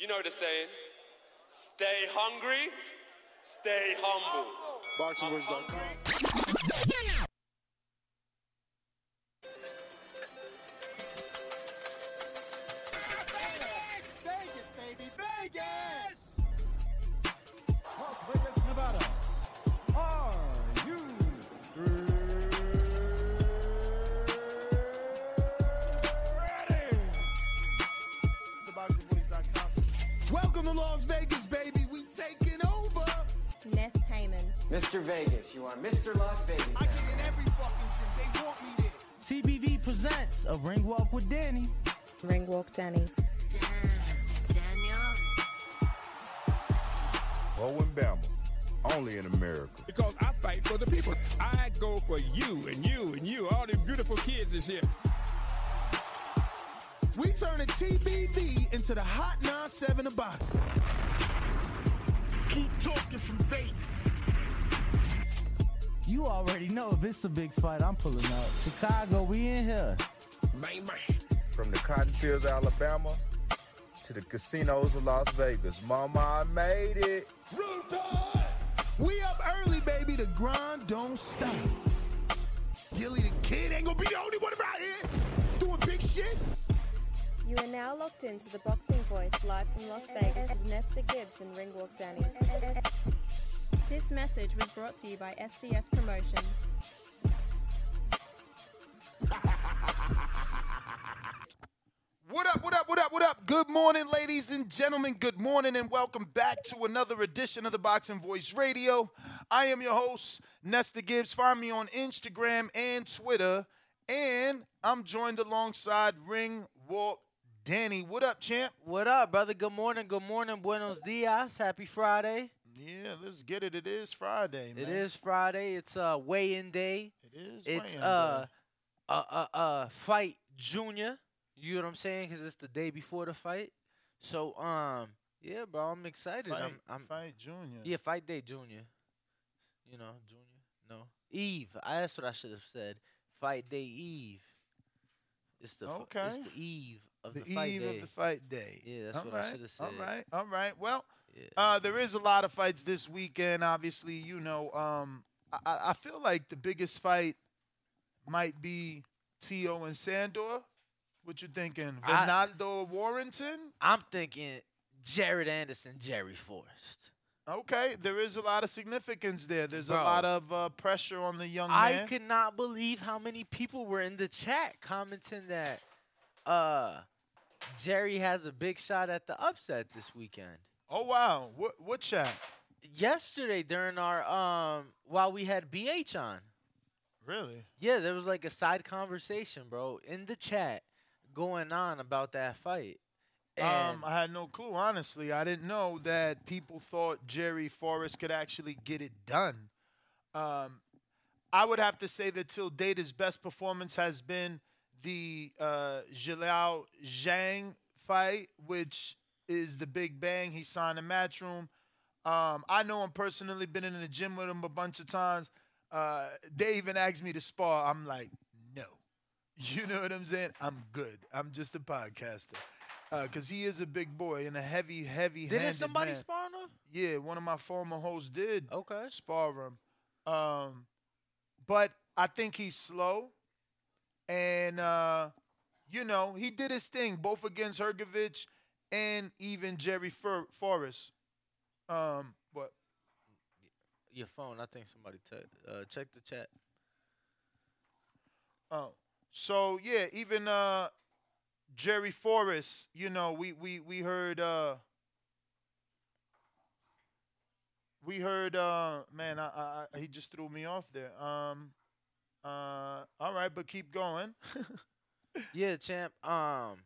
You know the saying. Stay hungry, stay humble. BoxingVoice.com. to Las Vegas, baby. We taking over. Ness Heyman. Mr. Vegas, you are Mr. Las Vegas. I get in every fucking shit. They want me there. TBV presents a ring walk with Danny. Ring Walk Danny. Daniel. Owen Bama, only in America. because I fight for the people. I go for you and you and you, all these beautiful kids is here. We turn a TBV into the Hot 97 of boxing. Keep talking from Vegas. You already know if it's a big fight, I'm pulling out. Chicago, we in here. Bang, bang. From the cotton fields, of Alabama, to the casinos of Las Vegas. Mama, I made it. We up early, baby. The grind don't stop. Gillie Da Kid ain't gonna be the only one around here doing big shit. You are now locked into the Boxing Voice live from Las Vegas with Nesta Gibbs and Ringwalk Danny. This message was brought to you by SDS Promotions. What up, what up, what up, what up? Good morning, ladies and gentlemen. Good morning, and welcome back to another edition of the Boxing Voice Radio. I am your host, Nesta Gibbs. Find me on Instagram and Twitter. And I'm joined alongside Ring Walk Danny. What up, champ? What up, brother? Good morning, good morning, buenos dias. Happy Friday. Yeah, let's get it. It is Friday, man. It is Friday. It's uh weigh-in day. It is. It's uh day. uh uh uh fight junior. You know what I'm saying? Cause it's the day before the fight. So um yeah, bro, I'm excited. fight, I'm I'm fight junior. yeah, fight day junior. You know, junior. No, Eve. I, that's what I should have said. Fight day Eve. It's the fu- it's the eve of the the, fight eve of the fight day. Yeah, that's All what I shoulda said. All right, all right. Well, yeah. Uh, there is a lot of fights this weekend. Obviously, you know, um, I- I, I feel like the biggest fight might be T.O. and Sandor. What you thinking? I- Ronaldo Warrington? I'm thinking Jared Anderson, Jerry Forrest. Okay, there is a lot of significance there. There's a lot of uh, pressure on the young I man. could not believe how many people were in the chat commenting that uh Jerry has a big shot at the upset this weekend. oh wow, what what chat? Yesterday during our um while we had BH on. Really? Yeah, there was like a side conversation, bro, in the chat going on about that fight. And Um, I had no clue. Honestly, I didn't know that people thought Jerry Forrest could actually get it done. Um, I would have to say that till date, his best performance has been the uh, Zhilei Zhang fight, which is the Big Bang. He signed a Matchroom. Um, I know him personally. Been in the gym with him a bunch of times. Uh, they even asked me to spar. I'm like, no. You know what I'm saying? I'm good. I'm just a podcaster. Because he is a big boy and a heavy, heavy didn't somebody man. spar him? Yeah, one of my former hosts did Okay. spar him. Um, but I think he's slow. And, uh, you know, he did his thing both against Hergovich and even Jerry Forrest. Um, but Your phone, I think somebody te- uh, check the chat. Oh, so yeah, even uh, Jerry Forrest, you know, we we we heard uh, we heard uh, man, I, I, I he just threw me off there. Um, uh, all right, but keep going. Yeah, champ. Um,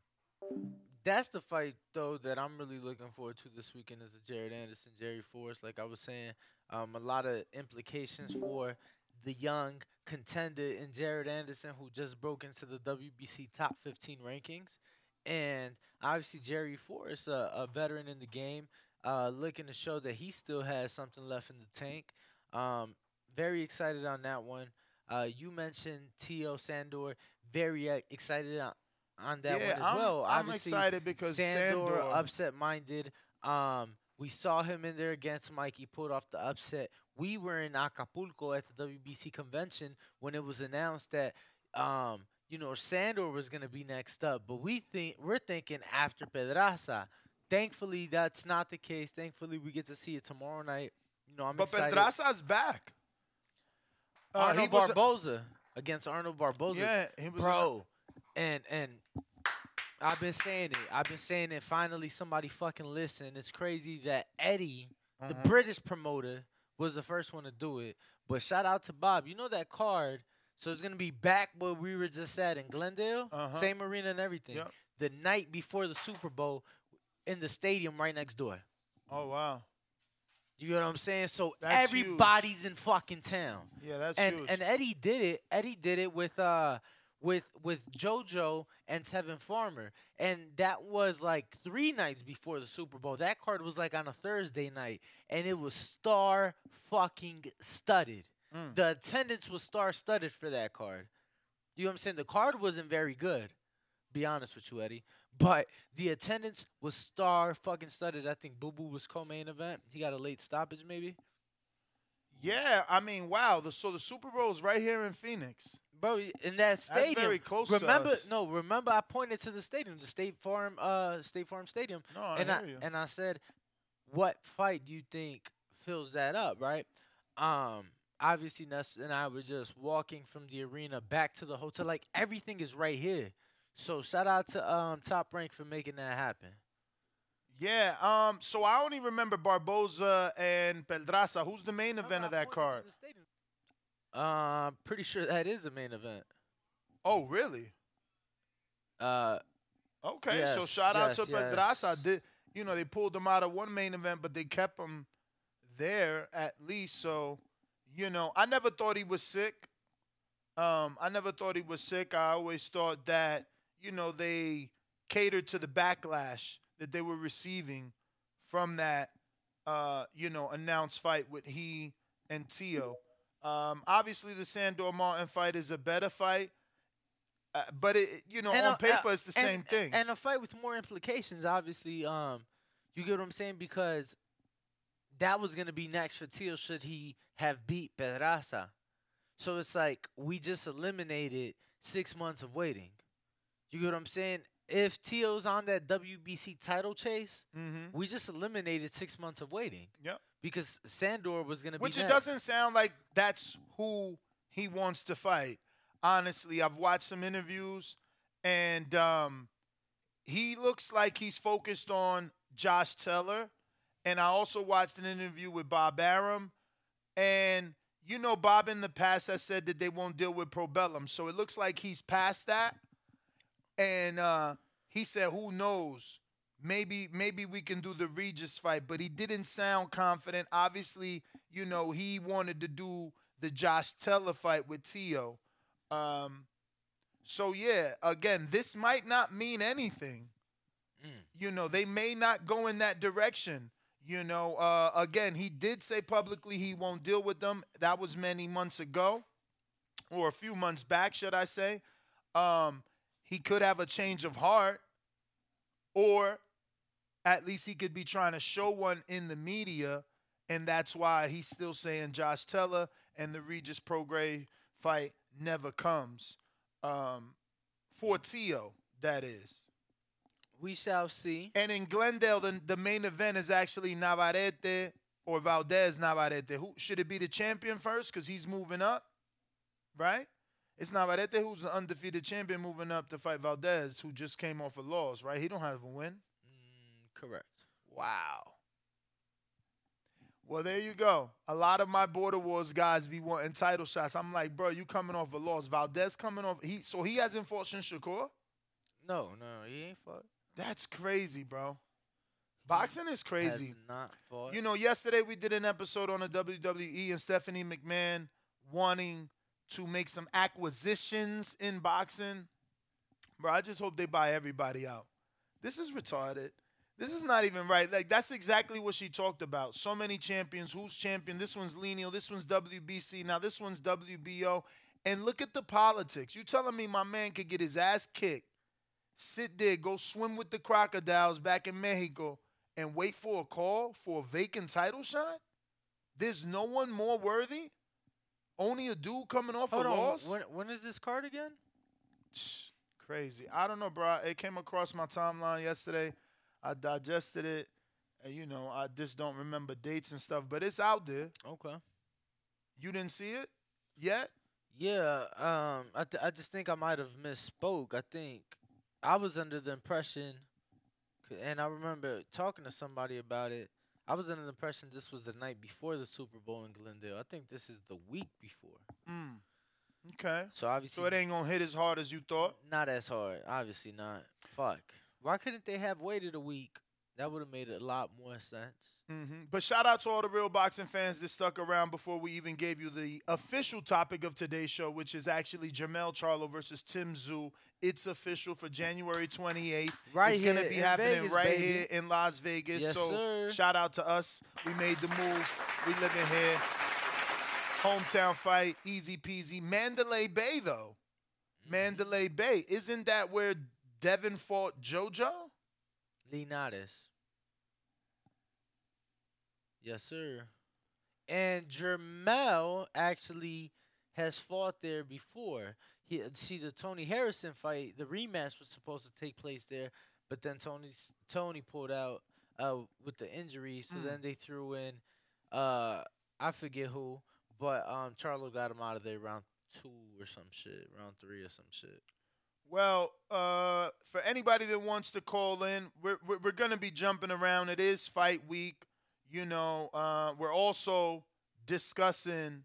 that's the fight though that I'm really looking forward to this weekend is the Jared Anderson, Jerry Forrest. Like I was saying, um, a lot of implications for the young contender in Jared Anderson, who just broke into the WBC top 15 rankings, and obviously Jerry Forrest, a, a veteran in the game, uh, looking to show that he still has something left in the tank. Um, very excited on that one. Uh, you mentioned T.O. Sandor. Very uh, excited on, on that Yeah, one as I'm- well. I'm Obviously, excited because Sandor, Sandor- upset minded. Um, we saw him in there against Mike. He pulled off the upset. We were in Acapulco at the WBC convention when it was announced that um, you know, Sandor was gonna be next up, but we think we're thinking after Pedraza. Thankfully, that's not the case. Thankfully, we get to see it tomorrow night. You know, I'm But excited. Pedraza's back. Uh, Arnold he Barboza against Arnold Barboza. Yeah, he was bro. And and I've been saying it. I've been saying it. Finally, somebody fucking listen. It's crazy that Eddie, the Mhm. British promoter, was the first one to do it. But shout out to Bob. You know that card. So it's gonna be back where we were just at in Glendale, Uh-huh. same arena and everything. Yep. The night before the Super Bowl, in the stadium right next door. Oh wow. You know what I'm saying? So That's huge. everybody's in fucking town. Yeah, that's and huge. and Eddie did it. Eddie did it with uh with with JoJo and Tevin Farmer, and that was like three nights before the Super Bowl. That card was like on a Thursday night, and it was star fucking studded. Mm. The attendance was star studded for that card. You know what I'm saying? The card wasn't very good. Be honest with you, Eddie. But the attendance was star fucking studded. I think Boo Boo was co-main event. He got a late stoppage, maybe. yeah, I mean, wow. The, so the Super Bowl is right here in Phoenix. Bro, in that stadium. very close to remember, no, remember I pointed to the stadium, the State Farm, uh, State Farm Stadium, No, I and hear I you. and I said, what fight do you think fills that up, right? Um, obviously Ness and I were just walking from the arena back to the hotel, like everything is right here. So shout out to um Top Rank for making that happen. Yeah. Um. So I only remember Barboza and Pedraza. Who's the main event of that card? Uh, pretty sure that is the main event. Oh, really? Uh, Okay. so Yes, shout out to yes. Pedraza. Did you know they pulled him out of one main event, but they kept him there at least. So you know, I never thought he was sick. Um, I never thought he was sick. I always thought that you know they catered to the backlash that they were receiving from that uh, you know announced fight with he and Tio. Um, obviously, the Sandor Martin fight is a better fight, uh, but it you know And, on uh, paper uh, it's the and- same thing. And a fight with more implications, obviously. Um, you get what I'm saying? Because that was gonna be next for Teal should he have beat Pedraza. So it's like we just eliminated six months of waiting. You get what I'm saying? If Teal's on that WBC title chase, mm-hmm. we just eliminated six months of waiting. Yep. Because Sandor was gonna be. Which be it doesn't sound like that's who he wants to fight. Honestly, I've watched some interviews, and um, he looks like he's focused on Josh Taylor. And I also watched an interview with Bob Arum, and you know, Bob in the past has said that they won't deal with Probellum, so it looks like he's past that. And uh, he said, "Who knows? Maybe, maybe we can do the Regis fight." But he didn't sound confident. Obviously, you know, he wanted to do the Josh Taylor fight with Tio. Um, so yeah, again, this might not mean anything. Mm. You know, they may not go in that direction. You know, uh, again, he did say publicly he won't deal with them. That was many months ago, or a few months back, should I say? Um, he could have a change of heart, or at least he could be trying to show one in the media, and that's why he's still saying Josh Taylor and the Regis Prograis fight never comes. Um, for Tio, that is. We shall see. And in Glendale, the, the main event is actually Navarrete or Valdez Navarrete. Who should it be the champion first? Because he's moving up, right? It's Navarrete who's the undefeated champion moving up to fight Valdez, who just came off a loss, right? He don't have a win. Mm, correct. Wow. Well, there you go. A lot of my border wars guys be wanting title shots. I'm like, bro, you coming off a loss. Valdez coming off. He so he hasn't fought since Shakur. No, no, he ain't fought. That's crazy, bro. Boxing is crazy. Has not fought. You know, yesterday we did an episode on the WWE and Stephanie McMahon wanting to make some acquisitions in boxing. Bro, I just hope they buy everybody out. This is retarded. This is not even right. Like that's exactly what she talked about. So many champions. Who's champion? This one's Lineal. This one's WBC. Now this one's WBO. And look at the politics. You telling me my man could get his ass kicked sit there, go swim with the crocodiles back in Mexico, and wait for a call for a vacant title shot? There's no one more worthy. Only a dude coming off Hold a on. loss. When, when is this card again? Crazy. I don't know, bro. It came across my timeline yesterday. I digested it. And, you know, I just don't remember dates and stuff, but it's out there. Okay. You didn't see it yet? Yeah, um, I th- I just think I might have misspoke. I think I was under the impression, and I remember talking to somebody about it. I was under the impression this was the night before the Super Bowl in Glendale. I think this is the week before. Mm. Okay. So obviously, So it ain't gonna hit as hard as you thought. not as hard. Obviously not. Fuck. Why couldn't they have waited a week? That would have made a lot more sense. hmm But shout out to all the real boxing fans that stuck around before we even gave you the official topic of today's show, which is actually Jermell Charlo versus Tim Tszyu. It's official for January 28th. Right it's gonna be happening Vegas, right baby. here in Las Vegas. Yes, so sir. shout out to us. We made the move. We live in here. Hometown fight, easy peasy. Mandalay Bay though. Mm-hmm. Mandalay Bay. Isn't that where Devin fought JoJo? Linares. Yes, sir. And Jermell actually has fought there before. He see the Tony Harrison fight. The rematch was supposed to take place there, but then Tony Tony pulled out uh, with the injury. So Mm. then they threw in uh, I forget who, but um, Charlo got him out of there round two or some shit, round three or some shit. Well, uh, for anybody that wants to call in, we're, we're, we're going to be jumping around. It is fight week. You know, uh, we're also discussing.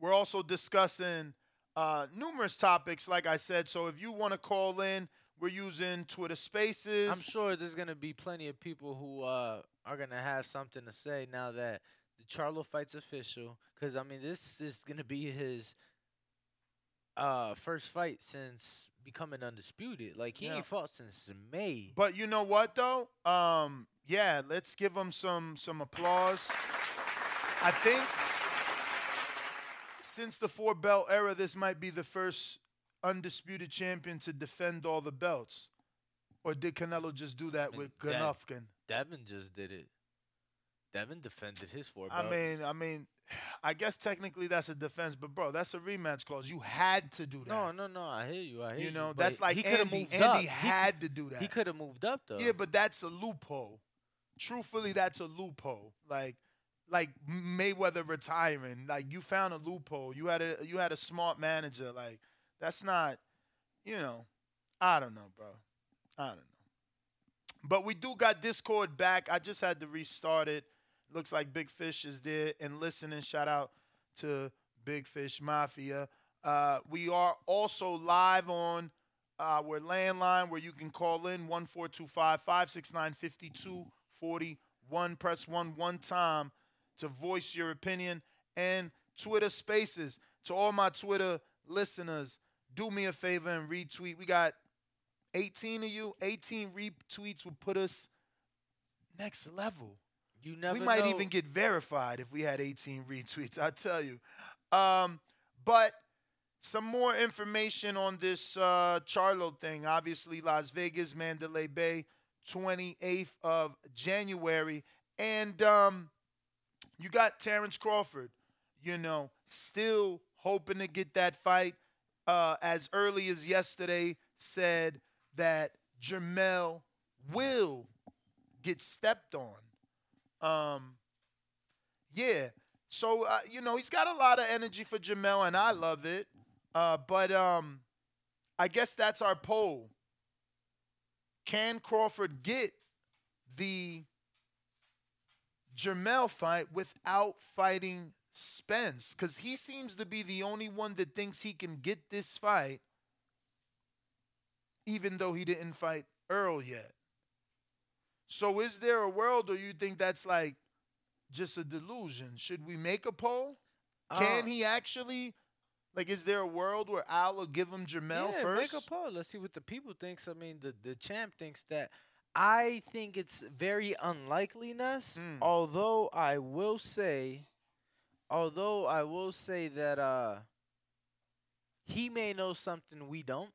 We're also discussing uh, numerous topics, like I said. So if you want to call in, we're using Twitter Spaces. I'm sure there's gonna be plenty of people who uh, are gonna have something to say now that the Charlo fight's official. Because I mean, this is gonna be his uh, first fight since becoming undisputed. Like he Yeah. ain't fought since May. But you know what though? Um, yeah, let's give him some some applause. I think since the four belt era, this might be the first undisputed champion to defend all the belts. Or did Canelo just do that mean, with Golovkin? Devin just did it. Devin defended his four belts. I mean, I mean, I guess technically that's a defense, but bro, that's a rematch clause. You had to do that. no, no, no. I hear you. I hear you. you know, that's like he Andy. moved Andy up. He- had to do that. He could have moved up though. Yeah, but that's a loophole. Truthfully, that's a loophole. Like, like Mayweather retiring. Like you found a loophole. You had a you had a smart manager. Like that's not, you know, I don't know, bro. I don't know. But we do got Discord back. I just had to restart it. Looks like Big Fish is there and listening. Shout out to Big Fish Mafia. Uh, we are also live on our landline where you can call in 1425 569 5241. Press 1 one time to voice your opinion. And Twitter Spaces. To all my Twitter listeners, do me a favor and retweet. We got 18 of you. 18 retweets will put us next level. You never. we might know. even get verified if we had 18 retweets. I tell you. Um, but some more information on this uh, Charlo thing. Obviously, Las Vegas, Mandalay Bay, 28th of January, and um, you got Terrence Crawford. You know, still hoping to get that fight. Uh, as early as yesterday, said that Jermell will get stepped on. Um, yeah. So uh, you know he's got a lot of energy for Jermell, and I love it. Uh, but um, I guess that's our poll. Can Crawford get the Jermell fight without fighting Spence? Because he seems to be the only one that thinks he can get this fight, even though he didn't fight Errol yet. So is there a world, or you think that's like just a delusion? Should we make a poll? Can Uh, he actually? Like, is there a world where Al will give him Jermell yeah, first? Make a poll. Let's see what the people thinks. I mean, the the champ thinks that. I think it's very unlikeliness. Mm. Although I will say, although I will say that uh, he may know something we don't.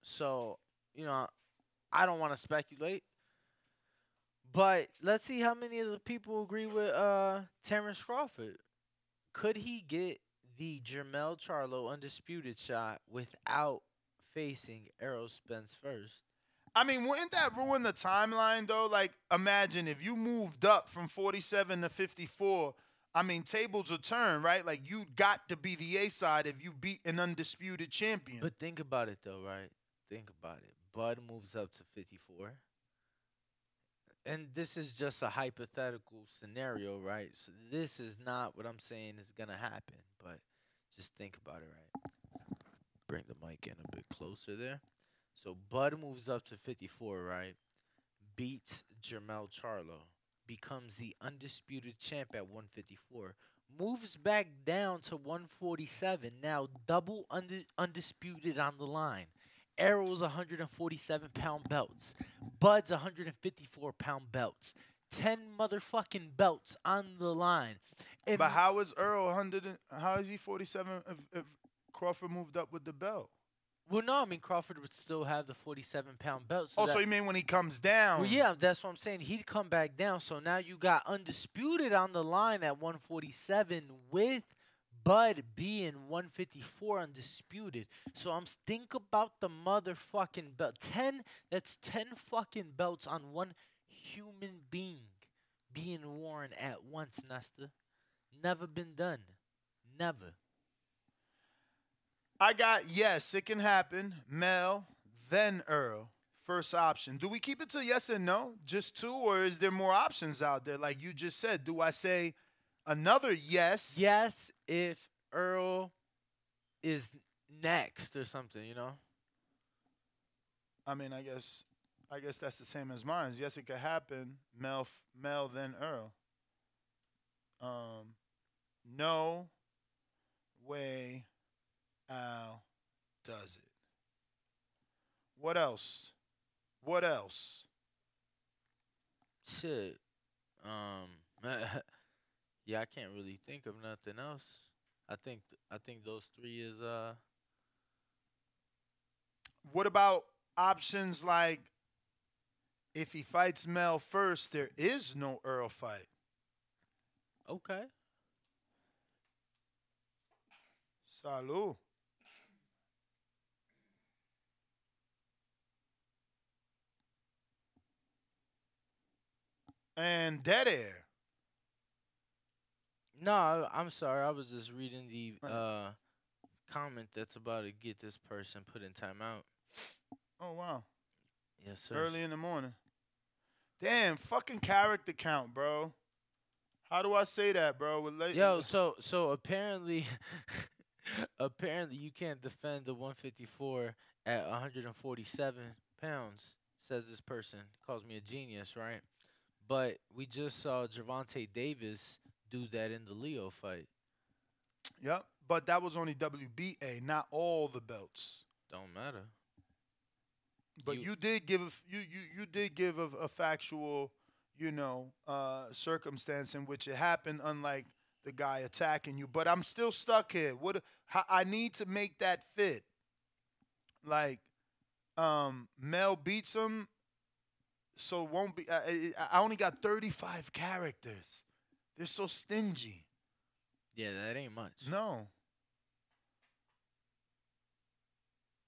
So, you know, I don't want to speculate. But let's see how many of the people agree with uh Terrence Crawford. Could he get the Jermell Charlo undisputed shot without facing Errol Spence first? I mean, wouldn't that ruin the timeline though? Like, imagine if you moved up from 47 to 54. I mean, tables will turn, right? Like, you got to be the A side if you beat an undisputed champion. But think about it though, right? Think about it. Bud moves up to 54. And this is just a hypothetical scenario, right? So this is not what I'm saying is to happen, but just think about it, right? Bring the mic in a bit closer there. So Bud moves up to 54, right? Beats Jermell Charlo, becomes the undisputed champ at 154, moves back down to 147, now double undi- undisputed on the line. Errol's 147 pound belts, Bud's 154 pound belts, 10 motherfucking belts on the line. But how is Errol 100? and- How is he 47 if, if Crawford moved up with the belt? well, no, I mean Crawford would still have the 47 pound belt. So Oh, so you mean when he comes down? Well, yeah, that's what I'm saying. He'd come back down. So now you got undisputed on the line at 147 with Bud being 154 undisputed. So I'm think about the motherfucking belt. 10 that's 10 fucking belts on one human being being worn at once, Nesta. Never been done. Never. I got yes, it can happen. Mel, then Errol. First option. Do we keep it to yes and no? Just two, or is there more options out there? Like you just said, do I say another yes? Yes, if Errol is next or something, you know? I mean, I guess, I guess that's the same as mine. Yes, it could happen. Mel, f- Mel, then Errol. Um, no way Al does it. What else? What else? Shit. Um. yeah, I can't really think of nothing else. I think th- I think those three is uh. What about options like if he fights Mel first, there is no Errol fight? Okay. Salud. And dead air. No, I, I'm sorry. I was just reading the uh comment that's about to get this person put in timeout. Oh wow. Yes, sir. Early in the morning. Damn, fucking character count, bro. How do I say that, bro? With late- Yo, so so apparently, apparently you can't defend the 154 at 147 pounds. Says this person calls me a genius, right? But we just saw Gervonta Davis do that in the Leo fight. Yep. But that was only WBA, not all the belts. Don't matter. But You- you, did give a you you you did give a, a factual, you know, uh, circumstance in which it happened, unlike the guy attacking you. But I'm still stuck here. What I need to make that fit. Like, um, Mel beats him, so won't be. I I only got 35 characters. They're so stingy. Yeah, that ain't much. No.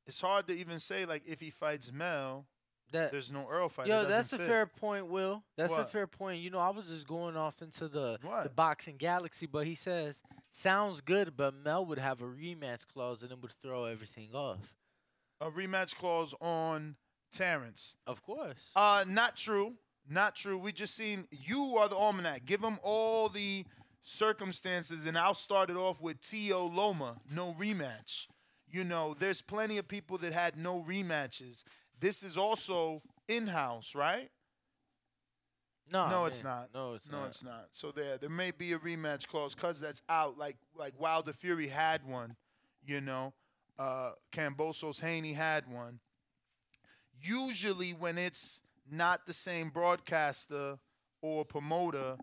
It's hard to even say like if he fights Mel, That there's no Errol fight. Yo, that's a fit. fair point, Will. That's a fair point. You know, I was just going off into the the boxing galaxy, but he says sounds good, but Mel would have a rematch clause and it would throw everything off. a rematch clause on Terrence. Of course. Uh, not true. Not true. We just seen you are the almanac. Give them all the circumstances, and I'll start it off with T.O. Loma, no rematch. You know, there's plenty of people that had no rematches. This is also in-house, right? no, no, it's not. No, it's no, not. it's not. So there, there may be a rematch clause because that's out. Like, like Wilder Fury had one. You know, uh, Kambosos Haney had one. Usually, when it's not the same broadcaster or promoter,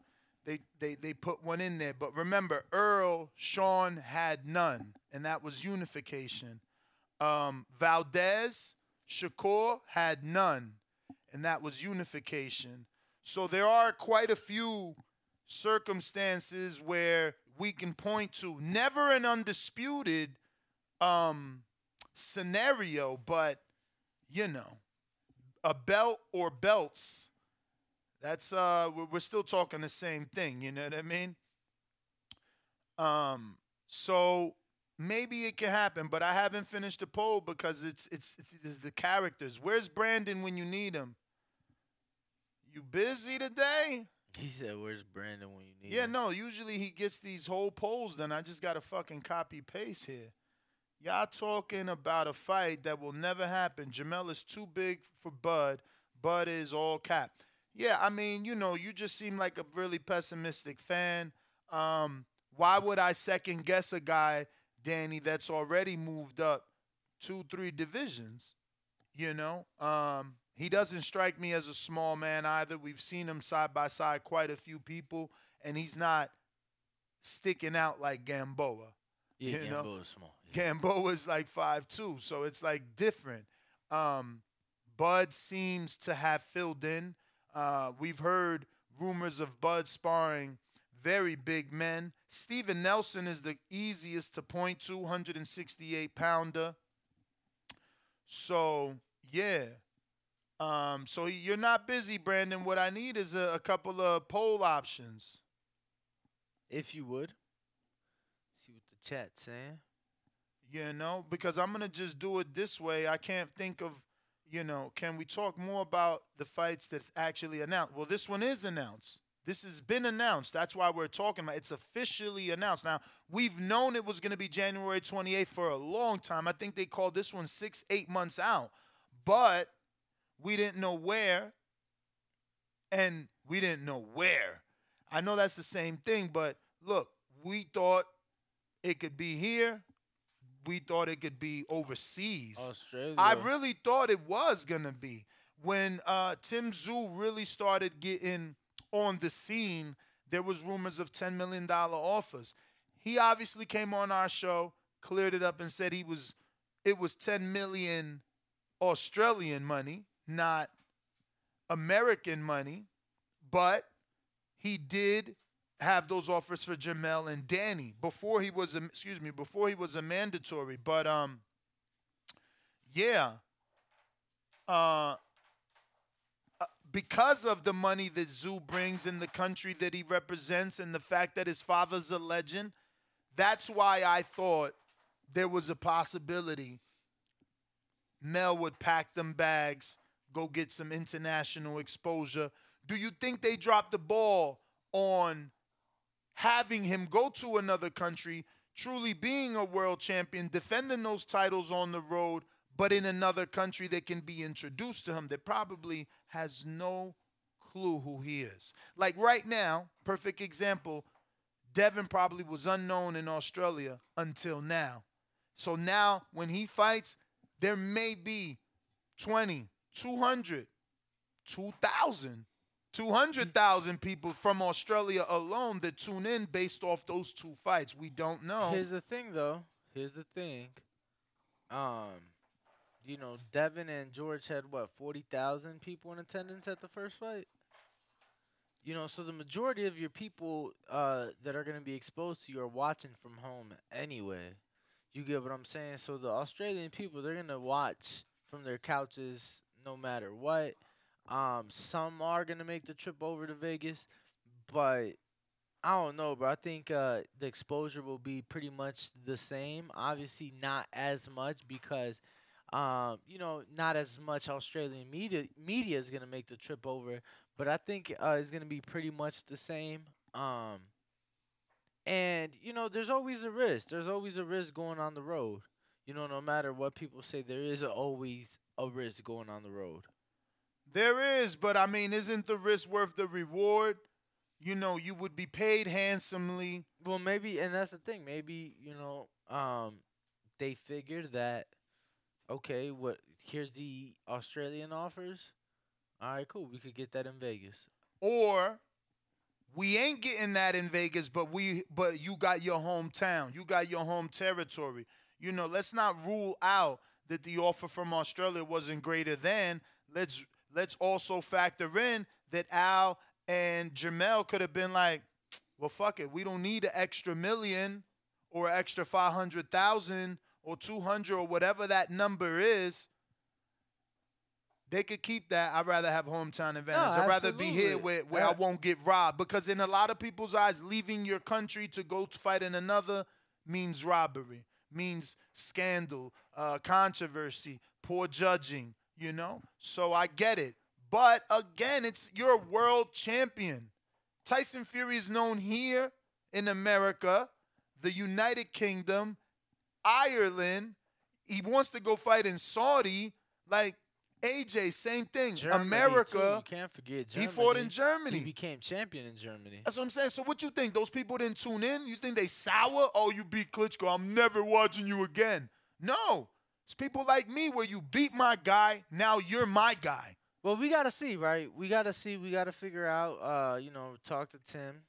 they they they put one in there. But remember, Errol Shawn had none, and that was unification. Um, Valdez Shakur had none, and that was unification. So there are quite a few circumstances where we can point to. Never an undisputed um, scenario, but you know, a belt or belts. That's uh, we're, still talking the same thing. You know what I mean? Um, so maybe it can happen, but I haven't finished the poll because it's it's it's, it's the characters. Where's Brandon when you need him? You busy today? He said, "Where's Brandon when you need him? Yeah, him?" no. Usually he gets these whole polls done. I just got to fucking copy paste here. Y'all talking about a fight that will never happen. Jermell is too big for Bud. Bud is all cap. Yeah, I mean, you know, you just seem like a really pessimistic fan. Um, why would I second guess a guy, Danny, that's already moved up two, three divisions? You know, um, he doesn't strike me as a small man either. We've seen him side by side quite a few people, and he's not sticking out like Gamboa. Yeah, you know? Gamboa's small. Yeah. Gamboa is like five two, so it's like different. Um, Bud seems to have filled in. Uh, we've heard rumors of Bud sparring very big men. Steven Nelson is the easiest to point to, 168 pounder. So yeah. Um, so you're not busy, Brandon. What I need is a, a couple of poll options. If you would, chat's saying. you know, because I'm gonna just do it this way. I can't think of, you know, can we talk more about the fights that's actually announced? Well, this one is announced. This has been announced. That's why we're talking about. It's officially announced. Now we've known it was gonna be January 28th for a long time. I think they called this one six, eight months out, but we didn't know where, and we didn't know where. I know that's the same thing, but look, we thought it could be here we thought it could be overseas. Australia. I really thought it was gonna be when uh, Tim Tszyu really started getting on the scene. There was rumors of ten million dollar offers. He obviously came on our show, cleared it up, and said he was it was ten million Australian money, not American money, but he did have those offers for Jermell and Danny before he was excuse me before he was a mandatory. But um, yeah, uh, uh, because of the money that Tszyu brings in the country that he represents and the fact that his father's a legend, that's why I thought there was a possibility Mel would pack them bags, go get some international exposure. Do you think they dropped the ball on having him go to another country, truly being a world champion, defending those titles on the road, but in another country that can be introduced to him that probably has no clue who he is? Like right now, perfect example, Devin probably was unknown in Australia until now. So now when he fights, there may be 20, 200, 2,000, 200,000 people from Australia alone that tune in based off those two fights. We don't know. Here's the thing, though. Here's the thing. Um, you know, Devin and George had what forty thousand people in attendance at the first fight. You know, so the majority of your people uh, that are going to be exposed to you are watching from home anyway. You get what I'm saying? So the Australian people, they're going to watch from their couches no matter what. Um, some are to make the trip over to Vegas, but I don't know, bro. I think uh, the exposure will be pretty much the same. Obviously, not as much because, um, you know, not as much Australian media media is gonna make the trip over. But I think uh, it's gonna be pretty much the same. Um, and you know, there's always a risk. There's always a risk going on the road. You know, no matter what people say, there is always a risk going on the road. There is, but I mean, isn't the risk worth the reward? You know, you would be paid handsomely. Well, maybe, and that's the thing. Maybe you know, um, they figured that okay, what here's the Australian offers. All right, cool. We could get that in Vegas. Or we ain't getting that in Vegas, but we but you got your hometown. You got your home territory. You know, let's not rule out that the offer from Australia wasn't greater than. Let's let's also factor in that Al and Jermell could have been like, well, fuck it, we don't need an extra million or an extra five hundred thousand or two hundred or whatever that number is. They could keep that. I'd rather have hometown advantage. I'd rather be here absolutely. where, where I won't get robbed. Because in a lot of people's eyes, leaving your country to go fight in another means robbery, means scandal, uh, controversy, poor judging, you know? So I get it. But again, it's you're a world champion. Tyson Fury is known here in America, the United Kingdom, Ireland. He wants to go fight in Saudi. Like AJ, same thing. Germany, too. America. You can't forget He fought in Germany. He became champion in Germany. That's what I'm saying. So what you think? Those people didn't tune in? You think they sour? Oh, you beat Klitschko. I'm never watching you again. No. It's people like me where you beat my guy. Now you're my guy. Well, we gotta see, right? We gotta see. We gotta figure out. Uh, you know, talk to Tim.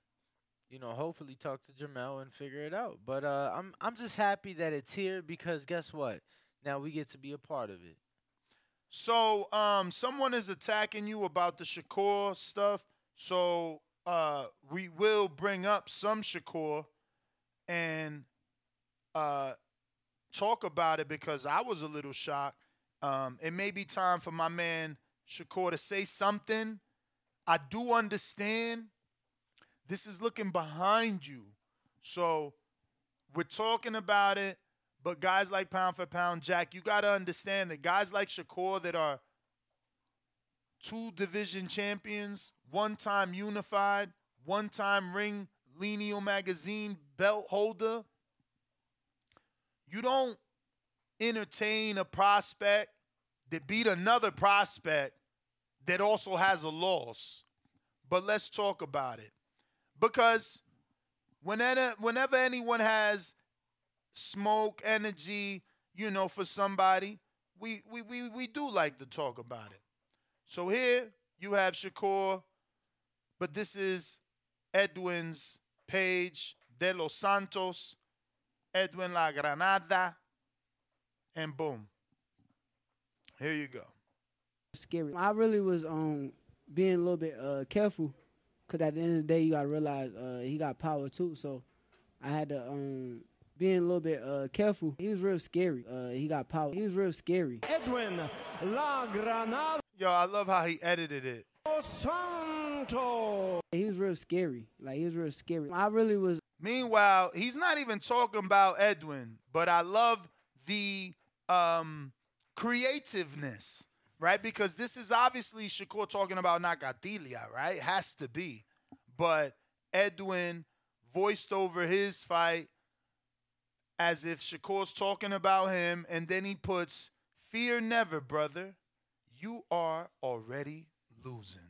You know, hopefully talk to Jermell and figure it out. But uh, I'm I'm just happy that it's here because guess what? Now we get to be a part of it. So um, someone is attacking you about the Shakur stuff. So uh, we will bring up some Shakur and uh, talk about it because I was a little shocked. Um, it may be time for my man Shakur to say something. I do understand this is looking behind you. So we're talking about it, but guys like Pound for Pound, Jack, you got to understand that guys like Shakur that are two division champions, one time unified, one time ring Lineal magazine belt holder, you don't entertain a prospect that beat another prospect that also has a loss. But let's talk about it. Because whenever whenever anyone has smoke, energy, you know, for somebody, we we we, we do like to talk about it. So here you have Shakur, but this is Edwin's page de los Santos, Edwin La Granada, and boom. Here you go. scary. I really was um being a little bit uh careful, cause at the end of the day you gotta realize uh he got power too. So I had to um being a little bit uh careful. He was real scary. Uh he got power. He was real scary. Edwin La Granada Yo, I love how he edited it. Santo. He was real scary. Like he was real scary. I really was. Meanwhile, he's not even talking about Edwin, but I love the um, creativeness, right? Because this is obviously Shakur talking about Nakathila, right? Has to be. But Edwin voiced over his fight as if Shakur's talking about him, and then he puts, Fear never, brother. You are already losing.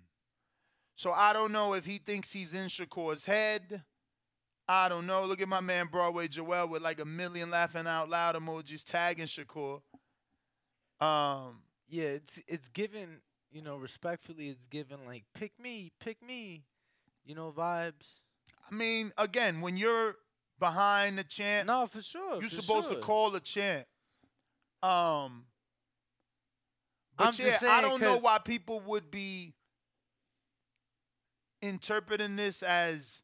So I don't know if he thinks he's in Shakur's head. I don't know. Look at my man Broadway Joel with like a million laughing out loud emojis tagging Shakur. Um, Yeah, it's it's given. You know, respectfully, it's given like pick me, pick me. You know, vibes. I mean, again, when you're behind the chant, No, for sure. you're for supposed to call the chant. Um, but I'm yeah, just I don't know why people would be interpreting this as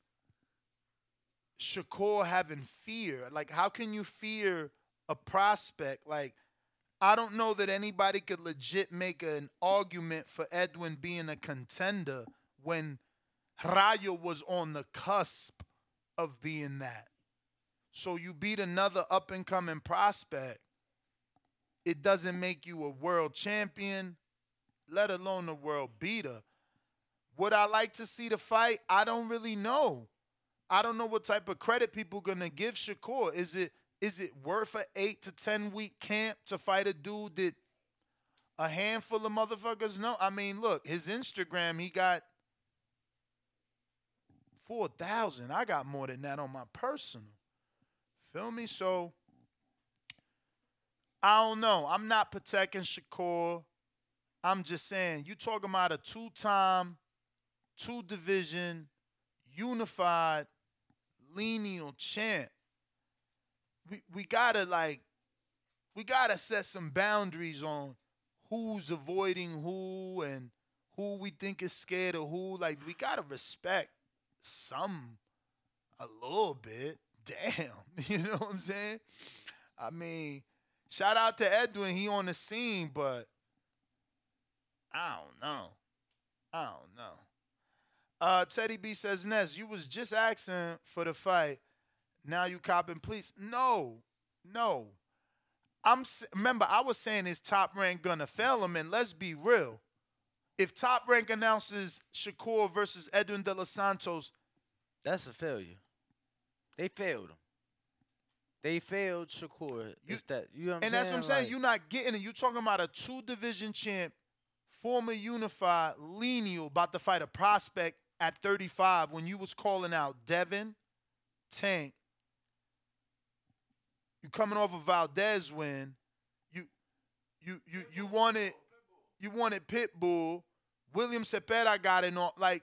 Shakur having fear. Like, how can you fear a prospect? Like, I don't know that anybody could legit make an argument for Edwin being a contender when Rayo was on the cusp of being that. So you beat another up and coming prospect. It doesn't make you a world champion, let alone a world beater. Would I like to see the fight? I don't really know. I don't know what type of credit people gonna give Shakur. Is it is it worth a eight to ten week camp to fight a dude that a handful of motherfuckers know? I mean, look, his Instagram, he got four thousand. I got more than that on my personal. Feel me? So I don't know. I'm not protecting Shakur. I'm just saying, you talking about a two-time, two-division, unified, lineal champ. We we gotta like we gotta set some boundaries on who's avoiding who and who we think is scared of who. Like we gotta respect some a little bit. Damn, you know what I'm saying? I mean, shout out to Edwin, he on the scene, but I don't know. I don't know. Uh, Teddy B says, Ness, you was just asking for the fight. Now you copping please. No, no. I'm remember I was saying is top rank gonna fail him, and let's be real. If top rank announces Shakur versus Edwin De Los Santos, That's a failure. They failed him. They failed Shakur. Is that you know and saying? that's what I'm saying. Like, You're not getting it. You're talking about a two division champ, former unified, Lenial, about to fight a prospect at 35 when you was calling out Devin, Tank. You coming off a Valdez win. You you you you wanted you wanted Pitbull. William Zepeda got it on like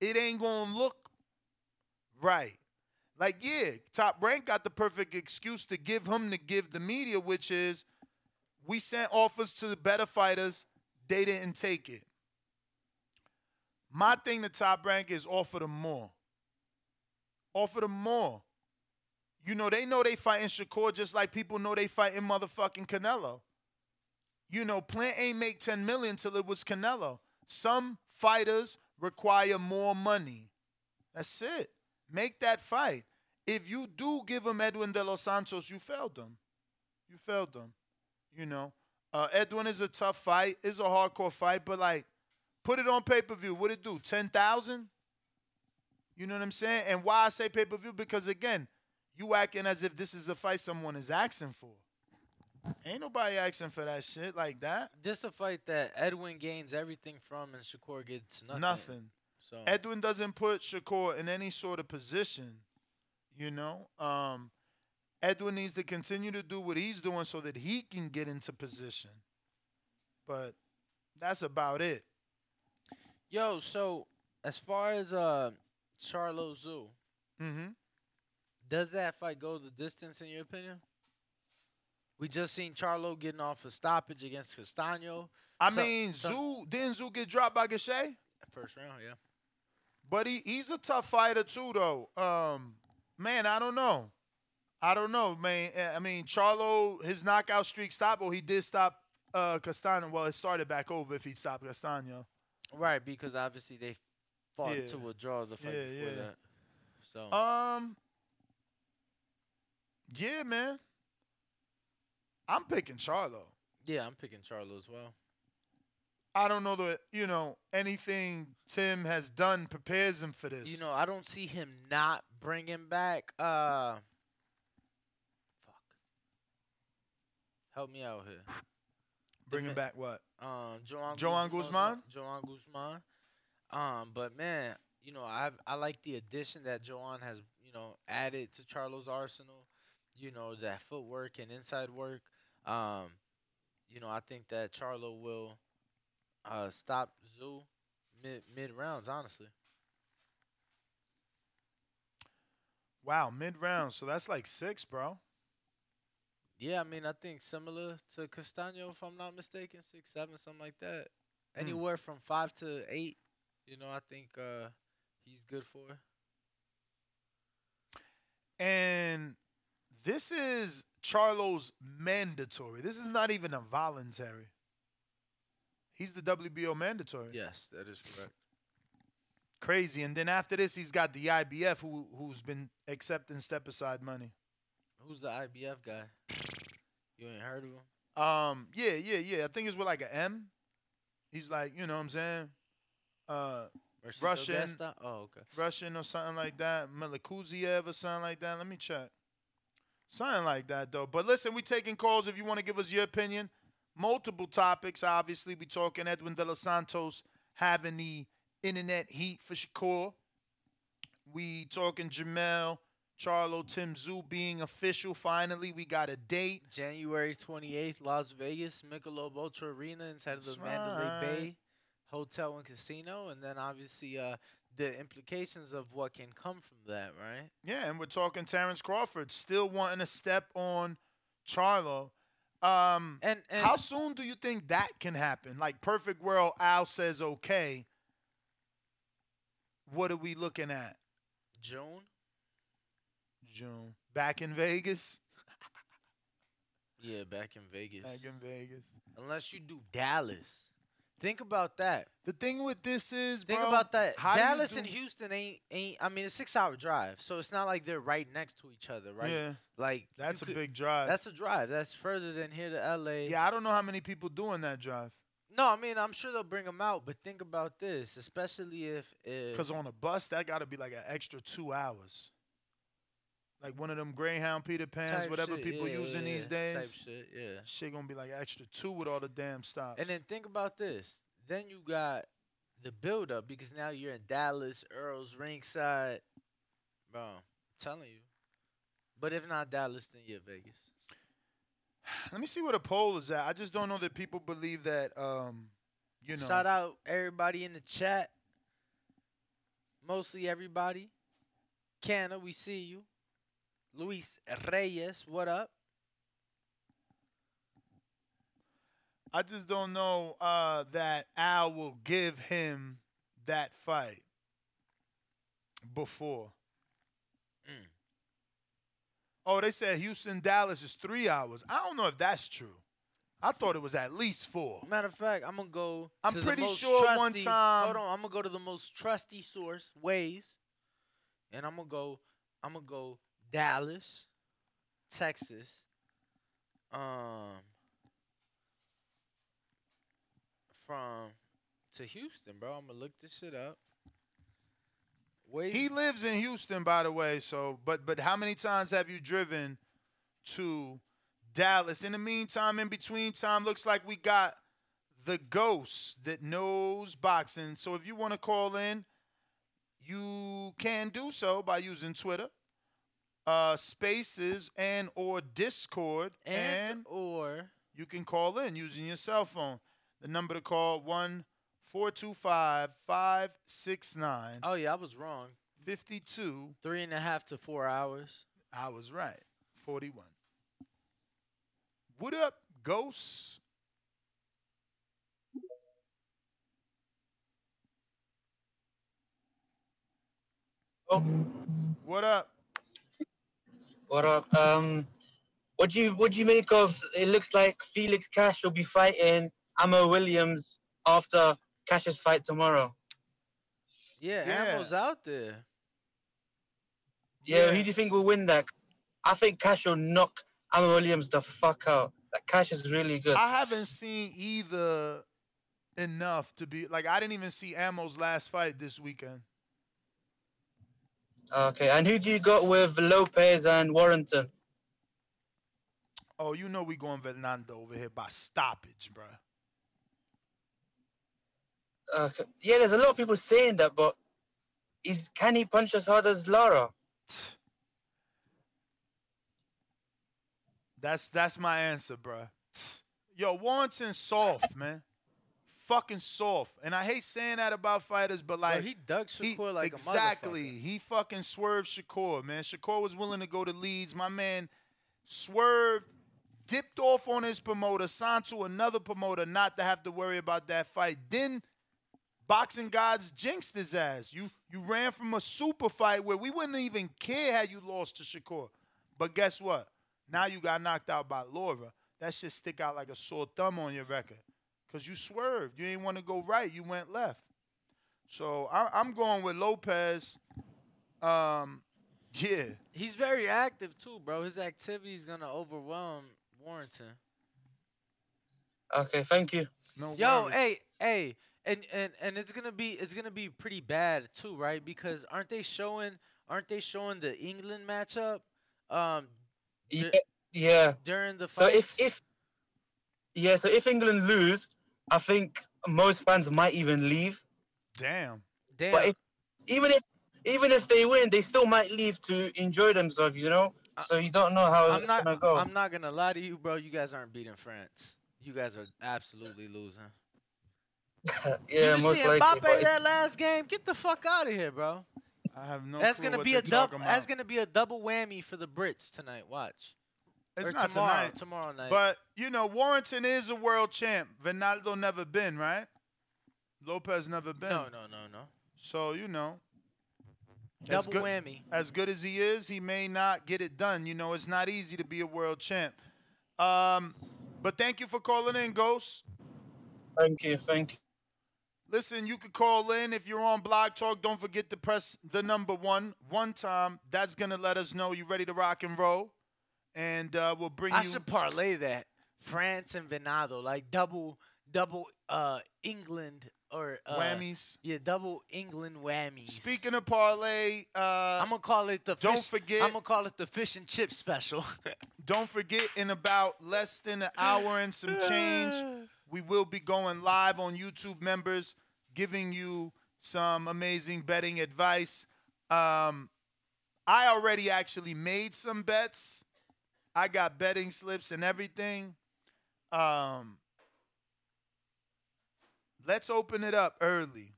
it ain't gonna look right. Like, yeah, Top Rank got the perfect excuse to give him to give the media, which is we sent offers to the better fighters, they didn't take it. My thing to Top Rank is offer them more. Offer them more. You know, they know they fighting Shakur just like people know they fighting motherfucking Canelo. You know, Plant ain't make 10 million till it was Canelo. Some fighters require more money. That's it. Make that fight. If you do give him Edwin De Los Santos, you failed them. You failed them. You know, uh, Edwin is a tough fight. It's a hardcore fight, but like, put it on pay per view. What it do? Ten thousand? You know what I'm saying? And why I say pay per view because again, you acting as if this is a fight someone is asking for. Ain't nobody asking for that shit like that. this a fight that Edwin gains everything from and Shakur gets nothing. Nothing. So Edwin doesn't put Shakur in any sort of position. You know, um, Edwin needs to continue to do what he's doing so that he can get into position. But that's about it. Yo, so as far as uh Charlo Tszyu, Mm-hmm. does that fight go the distance in your opinion? We just seen Charlo getting off a stoppage against Castano. I So- mean, so- Tszyu didn't Tszyu get dropped by Gausha? First round, yeah. But he, he's a tough fighter too, though. Um, man, I don't know. I don't know, man. I mean, Charlo, his knockout streak stopped. Well, he did stop uh, Castano. Well, it started back over if he stopped Castano. Right, because obviously they fought Yeah. to a draw the fight Yeah, before yeah. that. So Um, yeah, man. I'm picking Charlo. yeah, I'm picking Charlo as well. I don't know that you know anything Tim has done prepares him for this. You know, I don't see him not bringing back. Uh, fuck. Help me out here. Bringing back what? Um, Joan, Joan Guzman? Joan Guzman. Um, but man, you know, I I like the addition that Joan has, you know, added to Charlo's arsenal. You know, that footwork and inside work. Um, you know, I think that Charlo will uh stop Tszyu mid mid rounds. Honestly, Wow, mid rounds. So that's like six, bro. Yeah. I mean, I think similar to Castano, if I'm not mistaken, six seven, something like that. Hmm. Anywhere from five to eight. You know, I think uh he's good for. And this is Charlo's mandatory. This is not even a voluntary. He's the WBO mandatory. Yes, that is correct. Crazy. And then after this, he's got the IBF who who's been accepting step aside money. Who's the IBF guy? You ain't heard of him? Um, yeah, yeah, yeah. I think it's with like an M. He's like, you know what I'm saying? Uh Russian. Oh, okay. Russian or something like that. Milikuziev or something like that. Let me check. Something like that though. But listen, we taking calls if you want to give us your opinion. Multiple topics, obviously. We talking Edwin De Los Santos having the internet heat for Shakur. We talking Jermell, Charlo, Tim Tszyu being official. Finally, we got a date. January 28th, Las Vegas, Michelob Ultra Arena inside of the That's Mandalay right. Bay Hotel and Casino. And then obviously uh, the implications of what can come from that, right? Yeah, and we're talking Terrence Crawford still wanting to step on Charlo. Um, And, and how soon do you think that can happen? Like perfect world, Al says okay. What are we looking at? June? June. Back in Vegas. Yeah, back in Vegas. Back in Vegas. Unless you do Dallas. Think about that. The thing with this is, Think bro, about that. Dallas do- and Houston ain't ain't. I mean, a six hour drive, so it's not like they're right next to each other, right? Yeah. Like That's a could- big drive. That's a drive. That's further than here to LA. yeah, I don't know how many people doing that drive. No, I mean I'm sure they'll bring them out, but think about this, especially if if Because on a bus, that got to be like an extra two hours. Like one of them Greyhound Peter Pans, type whatever shit, people yeah, using yeah, these type days. shit, yeah. Shit gonna be like extra two with all the damn stops. And then think about this. Then you got the build up because now you're in Dallas, Errol's ringside. Bro, I'm telling you. But if not Dallas, then yeah, Vegas. Let me see where the poll is at. I just don't know that people believe that. Um, you know, Shout out everybody in the chat. Mostly everybody. Canna, we see you. Luis Reyes, what up? I just don't know uh, that Al will give him that fight before. Mm. Oh, they said Houston Dallas is three hours. I don't know if that's true. I thought it was at least four. Matter of fact, I'm gonna go. I'm pretty the most sure trusty, one time- Hold on, I'm gonna go to the most trusty source, Waze, and I'm gonna go. I'm gonna go Dallas, Texas, um, from to Houston, bro. I'm gonna look this shit up. Waze. He lives in Houston, by the way. So, but but how many times have you driven to Dallas? In the meantime, in between time, looks like we got the ghost that knows boxing. So if you want to call in, you can do so by using Twitter, uh, Spaces, and or Discord, and, or you can call in using your cell phone. The number to call one four two five five six nine. oh yeah, I was wrong. 52. Three and a half to four hours. I was right. 41. What up, ghosts? oh. What up? What up? Um, what do you what do you make of? It looks like Felix Cash will be fighting Ammo Williams after Cash's fight tomorrow. Yeah, Yeah. Ammo's out there. Yeah, Yeah. who do you think will win that? I think Cash will knock Ammo Williams the fuck out. That Cash is really good. I haven't seen either enough to be like I didn't even see Ammo's last fight this weekend. Okay, and who do you got with Lopez and Warrington? Oh, you know we going Fernando over here by stoppage, bruh. Okay. Yeah, there's a lot of people saying that, but is can he punch as hard as Lara? That's that's my answer, bruh. Yo, Warrington's soft, man. Fucking soft. And I hate saying that about fighters, but like he dug he- Shakur like a exactly. He fucking swerved Shakur, man. Shakur was willing to go to Leeds. My man swerved, dipped off on his promoter, signed to another promoter, not to have to worry about that fight. Then boxing gods jinxed his ass. You you ran from a super fight where we wouldn't even care had you lost to Shakur. But guess what? Now you got knocked out by Lara. That shit stick out like a sore thumb on your record. Cause you swerved. You ain't want to go right. You went left. So I, I'm going with Lopez. Um, yeah. He's very active too, bro. His activity is gonna overwhelm Warrington. Okay, thank you. No Yo, worries. hey, hey, and and and it's gonna be it's gonna be pretty bad too, right? Because aren't they showing aren't they showing the England matchup um Yeah, yeah. during the fight. So if if yeah, so if England lose, I think most fans might even leave. Damn. Damn. But if, even if even if they win, they still might leave to enjoy themselves. You know. So you don't know how I'm it's not gonna go. I'm not gonna lie to you, bro. You guys aren't beating France. You guys are absolutely losing. yeah, Did you most see likely. Mbappe but it's- that last game? Get the fuck out of here, bro. I have no that's clue gonna what be a double. That's gonna be a double whammy for the Brits tonight. Watch. It's Or not tomorrow, tonight. tomorrow night. But you know, Warrington is a world champ. Venado never been, right? Lopez never been. No, no, no, no. So you know, as Double good, whammy. As good as he is, he may not get it done. You know, it's not easy to be a world champ. Um, but thank you for calling in, Ghost. Thank you, thank you. Listen, you could call in if you're on Blog Talk. Don't forget to press the number one one time. That's gonna let us know you're ready to rock and roll, and uh, we'll bring I you. should parlay that France and Venado, like double, double uh England or uh, Whammies. Yeah, double England whammies. Speaking of parlay, uh, I'm gonna call it the. don't fish, forget- I'm gonna call it the fish and chip special. Don't forget, in about less than an hour and some change, we will be going live on YouTube members, giving you some amazing betting advice. Um, I already actually made some bets. I got betting slips and everything. Um, let's open it up early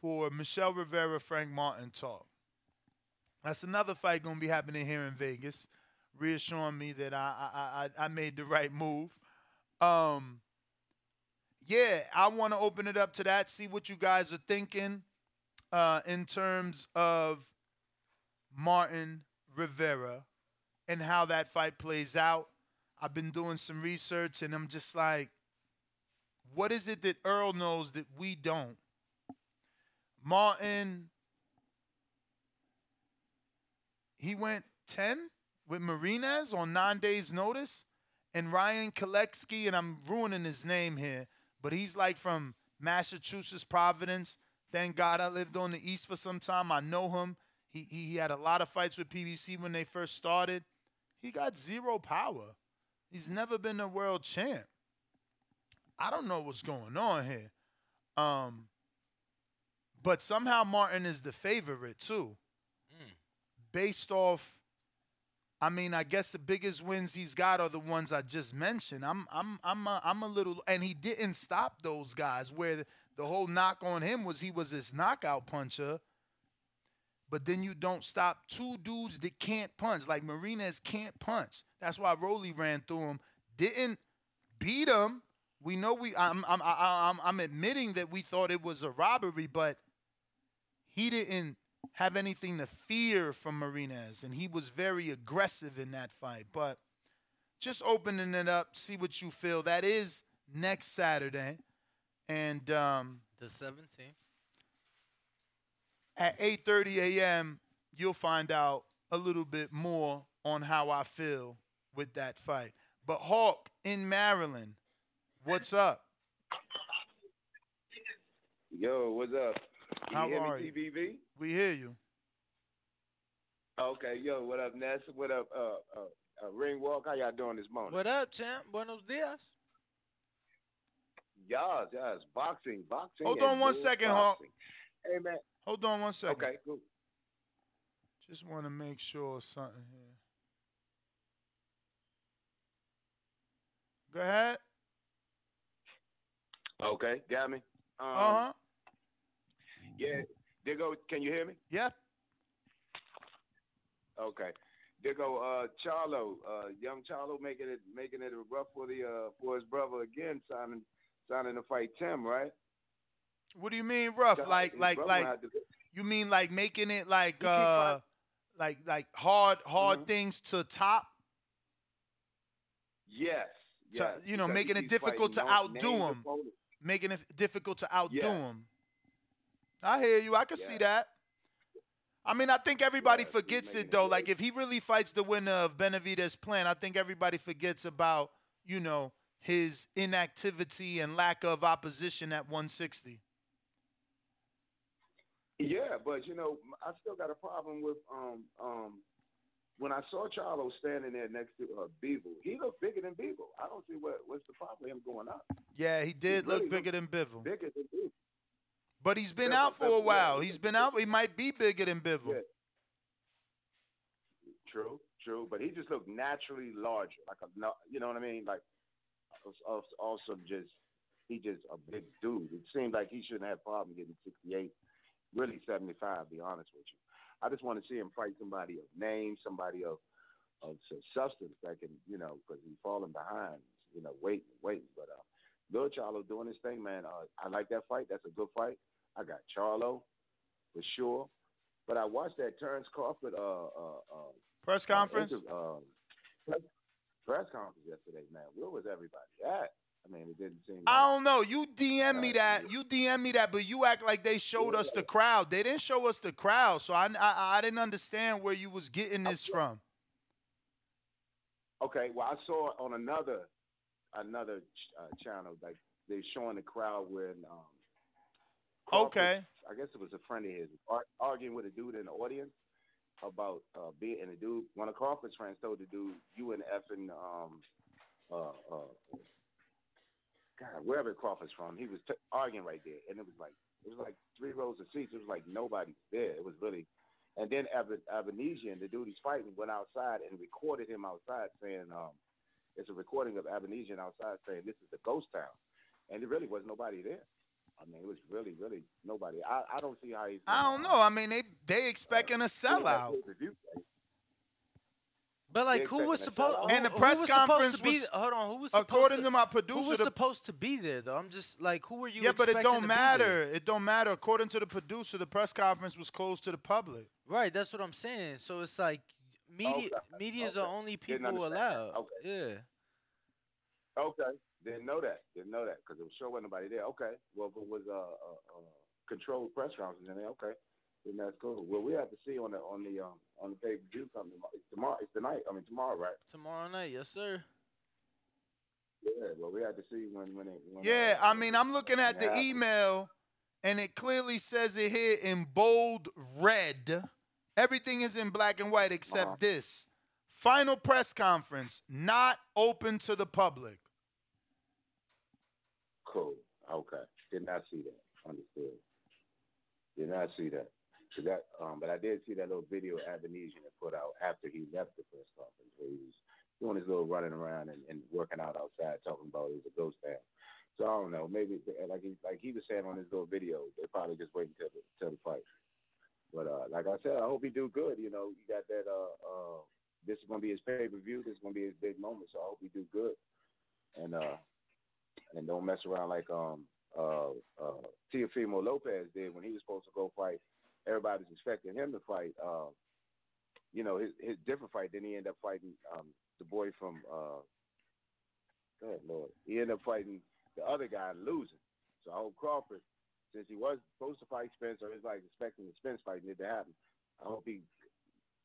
for Michel Rivera, Frank Martin talk. That's another fight to be happening here in Vegas, reassuring me that I I, I, I made the right move. Um, yeah, I want to open it up to that, see what you guys are thinking uh, in terms of Martin Rivera and how that fight plays out. I've been doing some research and I'm just like, what is it that Errol knows that we don't? Martin, he went 10 with Marinez on nine days' notice. And Ryan Koletsky, and I'm ruining his name here, but he's like from Massachusetts, Providence. Thank God I lived on the East for some time. I know him. He, he, he had a lot of fights with PBC when they first started. He got zero power. He's never been a world champ. I don't know what's going on here. Um, but somehow Martin is the favorite too. Based off I mean, I guess the biggest wins he's got are the ones I just mentioned. I'm I'm I'm a, I'm a little and he didn't stop those guys where the, the whole knock on him was he was this knockout puncher. But then you don't stop two dudes that can't punch. Like Marinez can't punch. That's why Rolly ran through him. Didn't beat him. We know we. I'm. I'm. I'm. I'm admitting that we thought it was a robbery, but he didn't have anything to fear from Marinez, and he was very aggressive in that fight. But just opening it up, see what you feel. That is next Saturday, and um, the 17th. At 8:30 a.m. you'll find out a little bit more on how I feel with that fight. But Hawk in Maryland, what's up? Yo, what's up? Can How you hear are me, you? TBV? We hear you. Okay, yo, what up, Ness? What up, uh, uh, uh, Ring Walk? How y'all doing this morning? What up, champ? Buenos dias. Yes, yes, boxing, boxing. Hold on one second, bull second, Hawk. Hey, man. Hold on one second. Okay, cool. Just want to make sure something here. Go ahead. Okay, got me. Um, Uh huh. Yeah, there go. Can you hear me? Yeah. Okay. There go uh, Charlo, uh, young Charlo, making it making it rough for the uh, for his brother again, signing signing to fight Tim, right? What do you mean rough? Like like like you mean like making it like uh like like hard hard Mhm. things to top? Yes. To, you know, making it difficult to outdo him. Making it difficult to outdo him. I hear you. I can see that. I mean, I think everybody forgets it though. Like if he really fights the winner of Benavidez' Plant, I think everybody forgets about you know his inactivity and lack of opposition at 160. Yeah, but you know, I still got a problem with um um when I saw Charlo standing there next to uh, he looked bigger than Bivol. I don't see what what's the problem with him going up. Yeah, he did really look bigger than Bivol. Bigger than Bivol. But he's been Yeah, out for a while. he- He's been out. He might be bigger than Bivol. Yeah. True, true, but he just looked naturally larger, like a you know what I mean, like als- als- also just he just a big dude. It seemed like he shouldn't have problem getting 68, really 75. To be honest with you, I just want to see him fight somebody of name, somebody of of substance that can, you know, because he's falling behind, you know, waiting, waiting. But uh, Lil Charlo doing his thing, man. Uh, I like that fight. That's a good fight. I got Charlo for sure. But I watched that Terrence Crawford uh, uh, uh, Press uh, conference. press, press conference yesterday, man. Where was everybody at? I mean, it didn't seem. I don't know. You DM me that. You DM me that, but you act like they showed us the crowd. They didn't show us the crowd, so I I, I didn't understand where you was getting this from. Okay, well, I saw it on another another uh, channel, like they showing the crowd when. Um, Crawford- Okay. I guess it was a friend of his ar- arguing with a dude in the audience about uh, being and the dude. One of Crawford's friends told the dude, "You and effing um, uh, uh, God, wherever Crawford's from." He was t- arguing right there, and it was like it was like three rows of seats. It was like nobody there. It was really. And then Ab- Avanesyan, the dude he's fighting, went outside and recorded him outside saying, um, it's a recording of Avanesyan outside saying this is a ghost town. And there really was nobody there. I mean, it was really, really nobody. I, I don't see how he's. I don't know. I mean, they they expecting a sellout. But like, who was supposed? sellout. And the who press was supposed conference to be? was- hold on, who was supposed according to, to my producer? Who was the- supposed to be there though? I'm just like, who were you? Yeah, but it don't matter. It don't matter. According to the producer, the press conference was closed to the public. Right, that's what I'm saying. So it's like media. Okay, Media's the okay. only Didn't people understand. allowed. Okay. Yeah. Okay, didn't know that. Didn't know that because it was sure wasn't nobody there. Okay, well, if it was a uh, uh, uh, controlled press conference in there, okay, then that's cool. Well, we have to see on the on the um on the pay per view coming tomorrow. It's tomorrow. It's tonight. I mean tomorrow, right? Tomorrow night, yes sir. Yeah. Well, we have to see when when it. When, Yeah, uh, I mean, I'm looking at the Yeah. email, and it clearly says it here in bold red. Everything is in black and white except Uh-huh. this. Final press conference not open to the public. Cool. Okay. Did not see that. Understood. Did not see that. So that, um, but I did see that little video Avanesyan had put out after he left the press conference where he was doing his little running around and, and working out outside, talking about it was a ghost town. So I don't know. Maybe like he like he was saying on his little video, they're probably just waiting till the till the fight. But uh, like I said, I hope he do good. You know, you got that. Uh, uh, this is gonna be his pay per view. This is gonna be his big moment. So I hope he do good. And uh, and don't mess around like um uh uh Teofimo Lopez did when he was supposed to go fight. Everybody was expecting him to fight uh you know, his his different fight, then he ended up fighting um the boy from uh go ahead, Lord. He ended up fighting the other guy and losing. So I hope Crawford, since he was supposed to fight Spence or is like expecting the Spence fight and it to happen, I hope he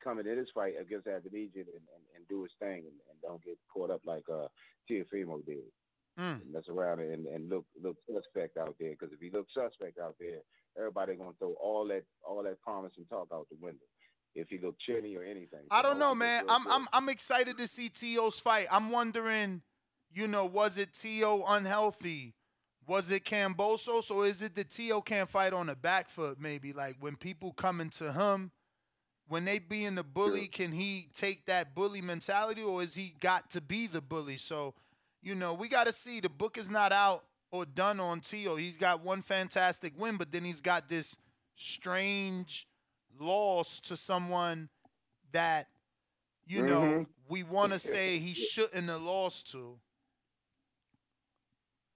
coming into this fight against Avanesyan and, and, and do his thing and, and don't get caught up like uh Teofimo did Mm. mess around and, and look look suspect out there. Because if he looks suspect out there, everybody gonna throw all that all that promise and talk out the window. If he look chinny or anything. I don't know, man. I'm. I'm I'm excited to see T.O.'s fight. I'm wondering, you know, was it T.O. unhealthy? Was it Kambosos So is it the T.O. can't fight on the back foot? Maybe like when people coming to him, when they being the bully, can he take that bully mentality or is he got to be the bully? So, you know, we got to see. The book is not out or done on T.O. He's got one fantastic win, but then he's got this strange loss to someone that you know Mhm. we want to say he shouldn't have lost to.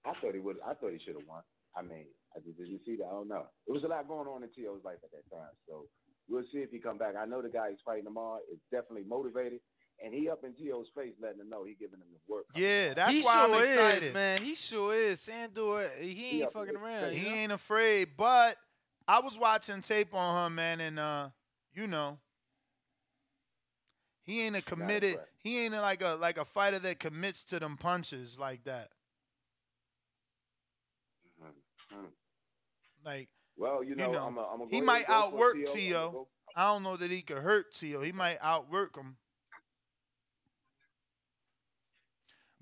I thought he would. I thought he should have won. I mean, I did, did you see that? I don't know. It was a lot going on in T.O.'s life at that time. So we'll see if he come back. I know the guy he's fighting tomorrow is definitely motivated, and he up in T.O.'s face, letting him know he giving him the work. Yeah, that's he why sure I'm excited. is, man. He sure is. Sandor, he ain't Yeah, fucking around. He you know? ain't afraid, but I was watching tape on him, man, and uh, you know, he ain't a committed. right. He ain't like a like a fighter that commits to them punches like that. Mhm. Like Well, you You know, know, I'm a, I'm a he might ahead and go for outwork T.O. T.O. I'ma go- I don't know that he could hurt T.O. He might outwork him.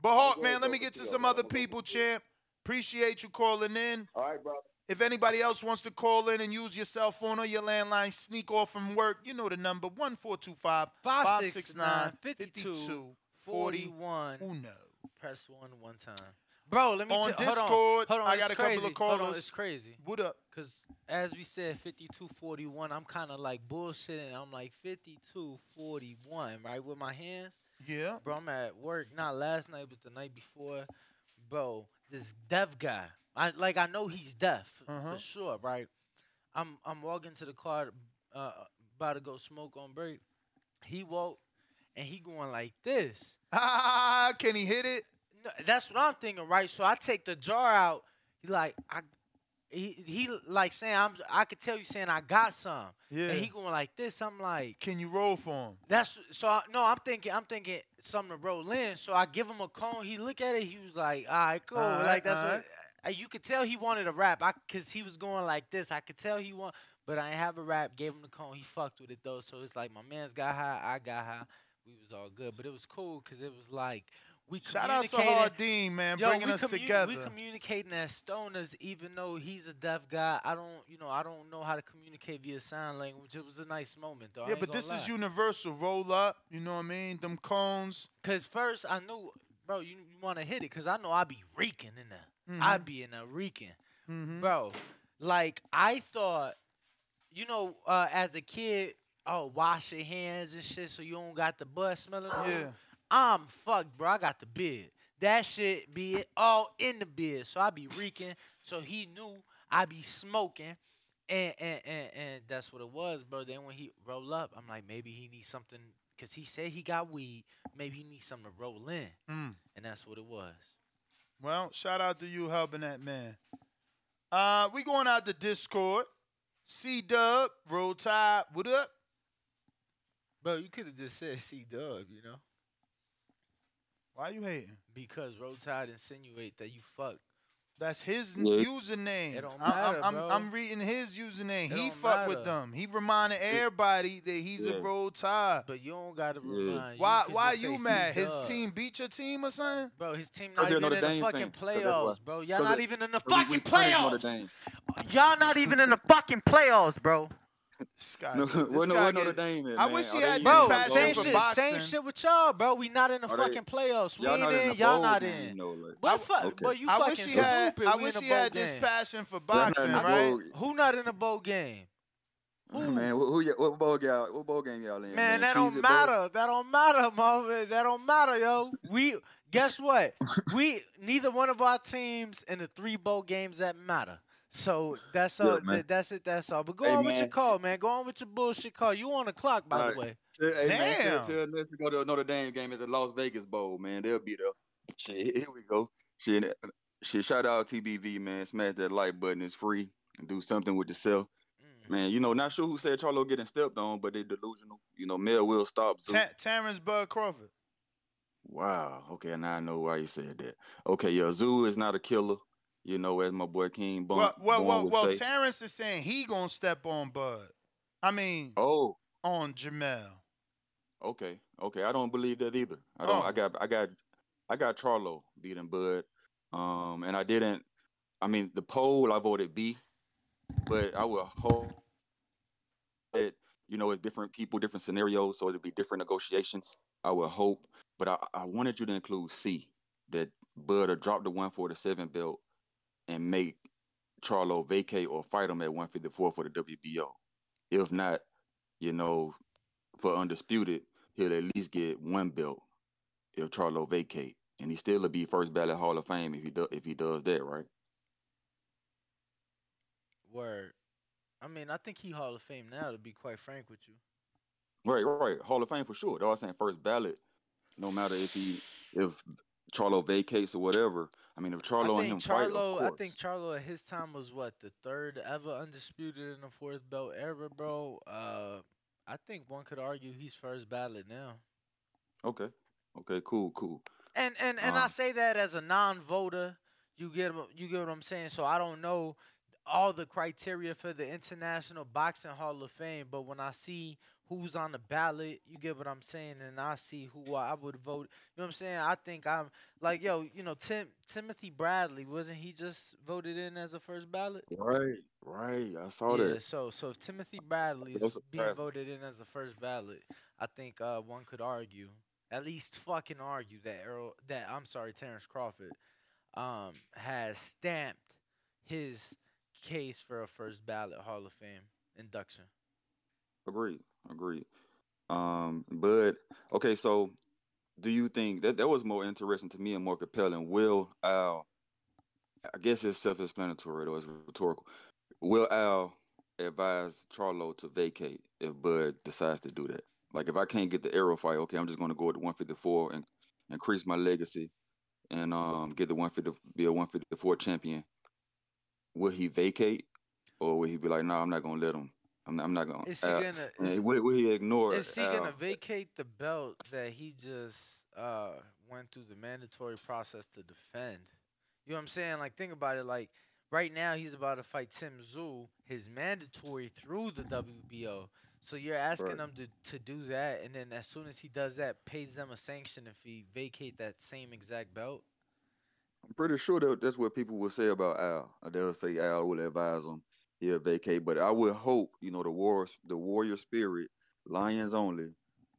But Hawk, man, let me get to T.O., some other I'ma go for people, champ. Appreciate you calling in. All right, brother. If anybody else wants to call in and use your cell phone or your landline, sneak off from work, you know the number 1425 569 569 52 41. Uno. Press one one time. Bro, let me on tell- hold on, Discord. hold on, I got a couple crazy. of Hold on, callers. it's crazy. What up? Cause as we said, 52-41, I'm kind of like bullshitting. I'm like 52-41, right, with my hands. Yeah. Bro, I'm at work not last night, but the night before. Bro, this deaf guy. I like I know he's deaf Uh-huh. for sure, right? I'm I'm walking to the car, uh, about to go smoke on break. He woke, and he going like this. Ah, can he hit it? No, that's what I'm thinking, right? So I take the jar out. He like I, he he like saying I'm. I could tell you saying I got some. Yeah. And he going like this. I'm like, Can you roll for him? that's so. I, no, I'm thinking. I'm thinking something to roll in. So I give him a cone. He look at it. He was like, all right, cool. All right, like that's what. right. You could tell he wanted a rap. I cause he was going like this. I could tell he want. But I have a rap. Gave him the cone. He fucked with it though. So it's like my man's got high. I got high. We was all good. But it was cool because it was like we Shout out to Hardin, man, Yo, bringing us together. We communicating as stoners, even though he's a deaf guy. I don't, you know, I don't know how to communicate via sign language. It was a nice moment, though. Yeah, but this is universal. Roll up, you know what I mean? Them cones. Cause first I knew, bro, you, you want to hit it, cause I know I be reeking in there. I Mhm. be in there reeking, Mhm. bro. Like I thought, you know, uh, as a kid, oh, wash your hands and shit, so you don't got the butt smelling. Yeah. I'm fucked, bro. I got the bid. That shit be it all in the bid. So I be reeking. So he knew I be smoking. And, and and and that's what it was, bro. Then when he roll up, I'm like, maybe he needs something because he said he got weed. Maybe he needs something to roll in. Mm. And that's what it was. Well, shout out to you helping that man. Uh, we going out to Discord. C Dub, Roll Tide, what up? Bro, you could have just said C Dub, you know? Why you hating? Because Roll Tide insinuate that you fuck. That's his n- Yeah. username. It don't I'm- matter, I'm, I'm, bro. I'm reading his username. It he don't fuck with them. He reminded everybody that he's Yeah. a roll tide. But you don't gotta remind. Why could why just you mad? His C-Dub. team beat your team or something? Bro, his team Cause not they're even Notre in the Dame fucking fan. 'Cause that's why. playoffs, bro. Y'all 'Cause not it- even in the 'cause we- we fucking playoffs. Y'all not even in the fucking playoffs, bro. No, where no, where Notre Dame at, I man? wish he had in this Bro, passion same for shit, boxing. same shit with y'all, bro. We not in the Are they- fucking playoffs. We Y'all ain't in, in y'all not game, in. no, like- What oh, fuck, Okay. bro? You I fucking wish he had stupid. I wish in he had bowl this passion for They're not in boxing, the right? Who not in a bowl game? Man, who, who what bowl y'all? What bowl game y'all in? Man, that Cheez don't It Bowl? matter. That don't matter, mother. That don't matter, yo. We guess what? we neither one of our teams in the three bowl games that matter. So that's all. man. th- that's it. That's all. But go Hey, on with your call, man. Go on with your bullshit call. You on the clock, by the way. Hey, man, Damn. tell, tell to go to a Notre Dame game at the Las Vegas Bowl, man. They'll be there. Shit, here we go. Shit, uh, shit. Shout out TBV, man. Smash that like button. It's free. And do something with yourself. Mm. Man, you know, not sure who said Charlo getting stepped on, but they delusional. You know, Mel will stop. Tszyu. Ta- Terrence Bud Crawford. Wow. Okay, now I know why you said that. Okay, yeah, Tszyu is not a killer. You know, as my boy King Well, well, well, well. Terrence is saying he gonna step on Bud. I mean, oh, on Jermell. okay, okay. I don't believe that either. I don't. Oh. I got, I got, I got Charlo beating Bud. Um, and I didn't. I mean, the poll I voted B, but I would hope that you know it's different people, different scenarios, so it'd be different negotiations. I would hope, but I, I wanted you to include C that Bud will drop the 147 belt and make Charlo vacate or fight him at 154 for the WBO. If not, you know, for undisputed, he'll at least get one belt if Charlo vacate, and he still will be first ballot Hall of Fame if he do, if he does that, right? Word. I mean, I think he Hall of Fame now. To be quite frank with you. Right, right. Hall of Fame for sure. They're all saying first ballot, no matter if he if Charlo vacates or whatever. I mean, if Charlo and him think fight, of Charlo. I think Charlo at his time was what the third ever undisputed in the fourth belt ever, bro. Uh, I think one could argue he's first ballot now. Okay. Okay. Cool. Cool. And and and I Um, say that as a non-voter. You get you get what I'm saying. So I don't know all the criteria for the International Boxing Hall of Fame, but when I see who's on the ballot, you get what I'm saying, and I see who I would vote. You know what I'm saying? I think I'm like, yo, you know, Tim Timothy Bradley wasn't he just voted in as a first ballot? Right. Right. I saw yeah, that. so so if Timothy Bradley is being voted in as a first ballot, I think uh, one could argue, at least fucking argue that Errol, that I'm sorry, Terrence Crawford um, has stamped his case for a first ballot Hall of Fame induction. Agreed. Agreed. Um, but okay, so do you think that that was more interesting to me and more compelling? Will Al? I guess it's self-explanatory or it's rhetorical. Will Al advise Charlo to vacate if Bud decides to do that? Like if I can't get the Errol fight, okay, I'm just going to go to 154 and increase my legacy and um get the 150 be a 154 champion. Will he vacate or will he be like, no, I'm not going to let him? I'm not, I'm not going. Is he to gonna- is- will, will he ignore? Is he gonna vacate the belt that he just uh went through the mandatory process to defend? You know what I'm saying? Like think about it. Like right now he's about to fight Tim Tszyu, his mandatory through the WBO. So you're asking Right. him to, to do that, and then as soon as he does that, pays them a sanction if he vacate that same exact belt. I'm pretty sure that that's what people will say about Al. Uh, They'll say Al will advise him he'll vacate, but I would hope you know the war, the warrior spirit, Lions only,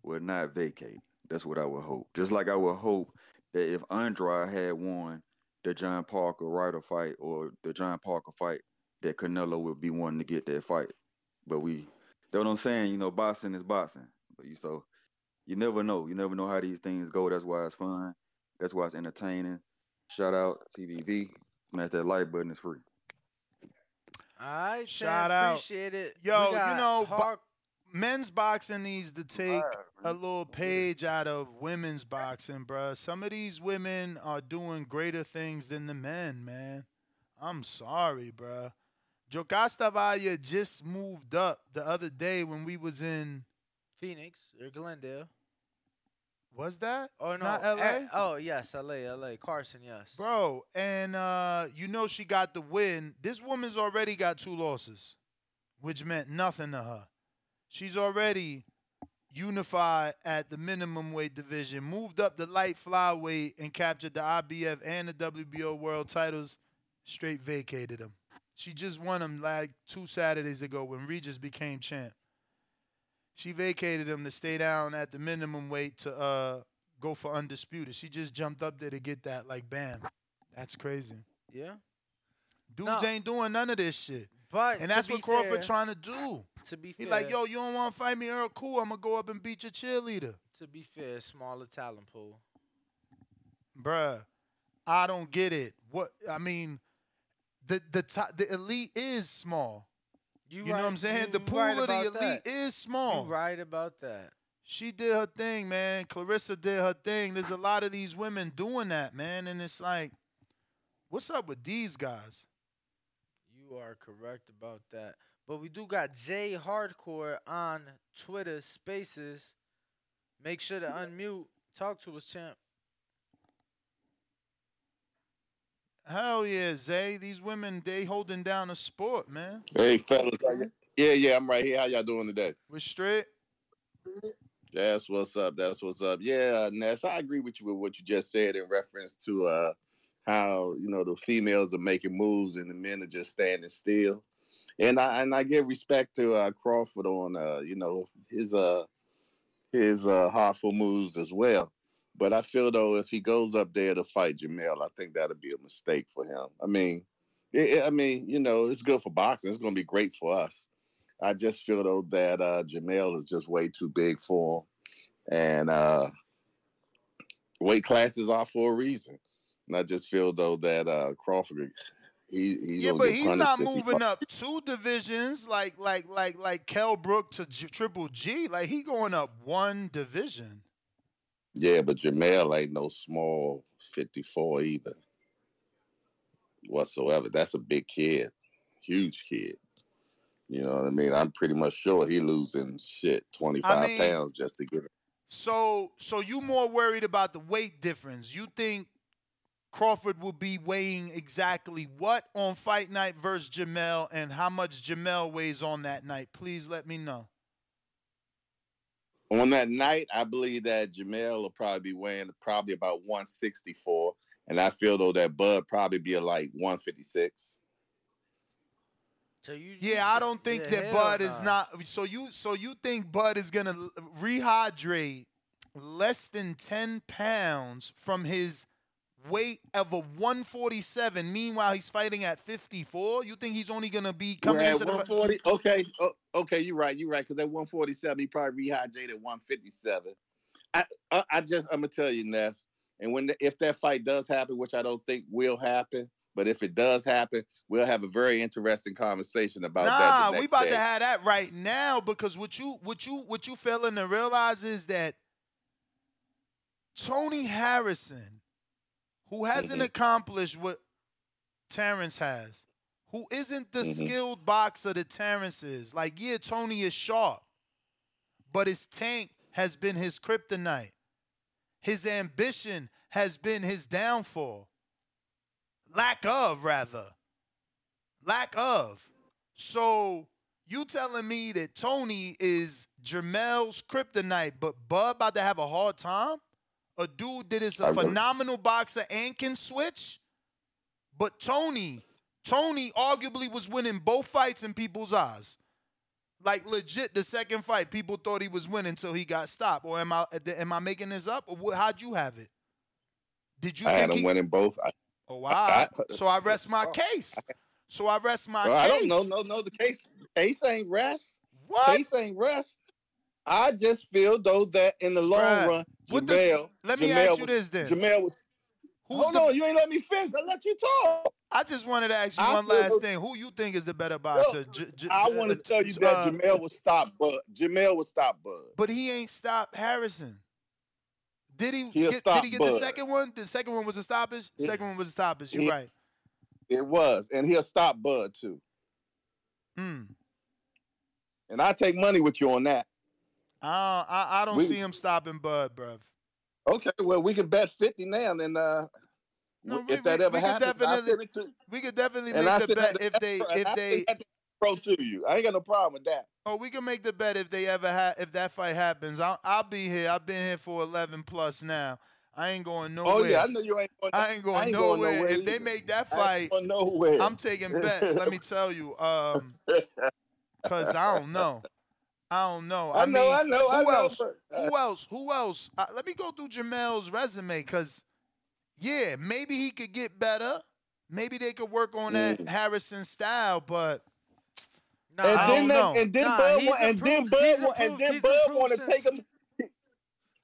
will not vacate. That's what I would hope. Just like I would hope that if Andrade had won the John Parker Ryder fight or the John Parker fight, that Canelo would be wanting to get that fight. But we, that's what I'm saying. You know, boxing is boxing. But you so you never know. You never know how these things go. That's why it's fun. That's why it's entertaining. Shout out TBV. Smash that like button. It's free. All right, Shout Sam, out. appreciate it. Yo, you got know, bo- men's boxing needs to take a little page out of women's boxing, bruh. Some of these women are doing greater things than the men, man. I'm sorry, bruh. Yokasta Valle just moved up the other day when we was in. Phoenix or Glendale. Was that? Oh no, Not LA? oh yes, L.A. L.A. Carson, yes. Bro, and uh, you know she got the win. This woman's already got two losses, which meant nothing to her. She's already unified at the minimum weight division, moved up the light flyweight, and captured the IBF and the WBO world titles. Straight vacated them. She just won them like two Saturdays ago when Regis became champ. She vacated him to stay down at the minimum weight to uh, go for undisputed. She just jumped up there to get that, like, bam. That's crazy. Yeah. Dudes No. ain't doing none of this shit. But And that's what Crawford fair- trying to do. To be He's fair, like, yo, you don't want to fight me, Errol? Cool, I'm to go up and beat your cheerleader. To be fair, smaller talent pool. Bruh, I don't get it. What I mean, the the top, the elite is small. You, You know what I'm saying? The pool right of the elite that. is small. You right about that. She did her thing, man. Clarissa did her thing. There's a lot of these women doing that, man. And it's like, what's up with these guys? You are correct about that. But we do got Jay Hardcore on Twitter Spaces. Make sure to unmute. Talk to us, champ. Hell yeah, Zay. These women, they holding down a sport, man. Hey fellas, yeah, yeah, I'm right here. How y'all doing today? We're straight. That's what's up. That's what's up. Yeah, Ness, I agree with you with what you just said in reference to uh how you know the females are making moves and the men are just standing still. And I and I give respect to uh, Crawford on uh you know his uh his uh heartful moves as well. But I feel though if he goes up there to fight Jermell, I think that'll be a mistake for him. I mean, it, I mean, you know, it's good for boxing. It's going to be great for us. I just feel though that uh, Jermell is just way too big for him, and uh, weight classes are for a reason. And I just feel though that uh, Crawford, he he's Yeah, but he's not if he moving up two divisions like like like like Kell Brook to G- Triple G. Like he going up one division. Yeah, but Jermell ain't no small 54 either, whatsoever. That's a big kid, huge kid. You know what I mean? I'm pretty much sure he losing shit 25 mean- pounds just to get it. So so you more worried about the weight difference. You think Crawford will be weighing exactly what on fight night versus Jermell and how much Jermell weighs on that night? Please let me know. On that night, I believe that Jermell will probably be weighing probably about 164. And I feel though that Bud probably be like 156. So you, Yeah, I don't think that hell Bud is not. So you so you think Bud is gonna rehydrate less than ten pounds from his weight of a 147. Meanwhile, he's fighting at 54. You think he's only gonna be coming We're at into the 140. Okay, oh, okay, you're right. You're right. Because at 147, he probably rehydrated at 157. I, I, I just, I'm gonna tell you, Ness. And when the, if that fight does happen, which I don't think will happen, but if it does happen, we'll have a very interesting conversation about that. Nah, we about day. to have that right now because what you what you what you failing to realize is that Tony Harrison, who hasn't Mhm. accomplished what Terrence has, who isn't the Mhm. skilled boxer that Terrence is. Like, yeah, Tony is sharp, but his tank has been his kryptonite. His ambition has been his downfall. Lack of, rather. Lack of. So you telling me that Tony is Jermell's kryptonite, but Bud about to have a hard time? A dude that is I a phenomenal boxer and can switch? But Tony, Tony arguably was winning both fights in people's eyes. Like legit, the second fight, people thought he was winning until he got stopped. Or am I am I making this up? Or what, how'd you have it? Did you I had him he? winning both. I, Oh, wow. So I rest my oh. case. So I rest my Well, case. I don't know. No, no, the case case ain't rest. What? Case ain't rest. I just feel though that in the long Bruh, run, what does- let me Jamel ask you was- this then. Jamel was. Who's hold the- on, you ain't let me finish. I let you talk. I just wanted to ask you I one last no- thing. Who you think is the better boxer? J- J- I want to uh, tell you that uh, Jamel will stop Bud. Jamel will stop Bud. But he ain't stopped Harrison. Did he He'll get, did he get the second one? The second one was a stoppage? The second one was a stoppage. You're he- right. It was, and he'll stop Bud too. Hmm. And I take money with you on that. I, I, I don't We- see him stopping Bud, bruv. Okay, well we can bet fifty now, and uh, No, if we- that we- ever we happens, I definitely- send it to We could definitely and I make the bet if they if I they pro to you. I ain't got no problem with that. Oh, we can make the bet if they ever ha- if that fight happens. I'll, I'll be here. I've been here for eleven plus now. I ain't going nowhere. Oh yeah, I know you ain't going. I ain't going I ain't nowhere. going nowhere if they make that fight, nowhere. I'm taking bets. let me tell you, um, cause I don't know. I don't know. I I, know, mean, I know, I who know, else? but, uh, who else? Who else? Uh, let me go through Jamel's resume, cause yeah, maybe he could get better. Maybe they could work on that Harrison style, but Nah, and I then don't that, know. and then Nah, Bud, and then Bud, and then Bud want to take since-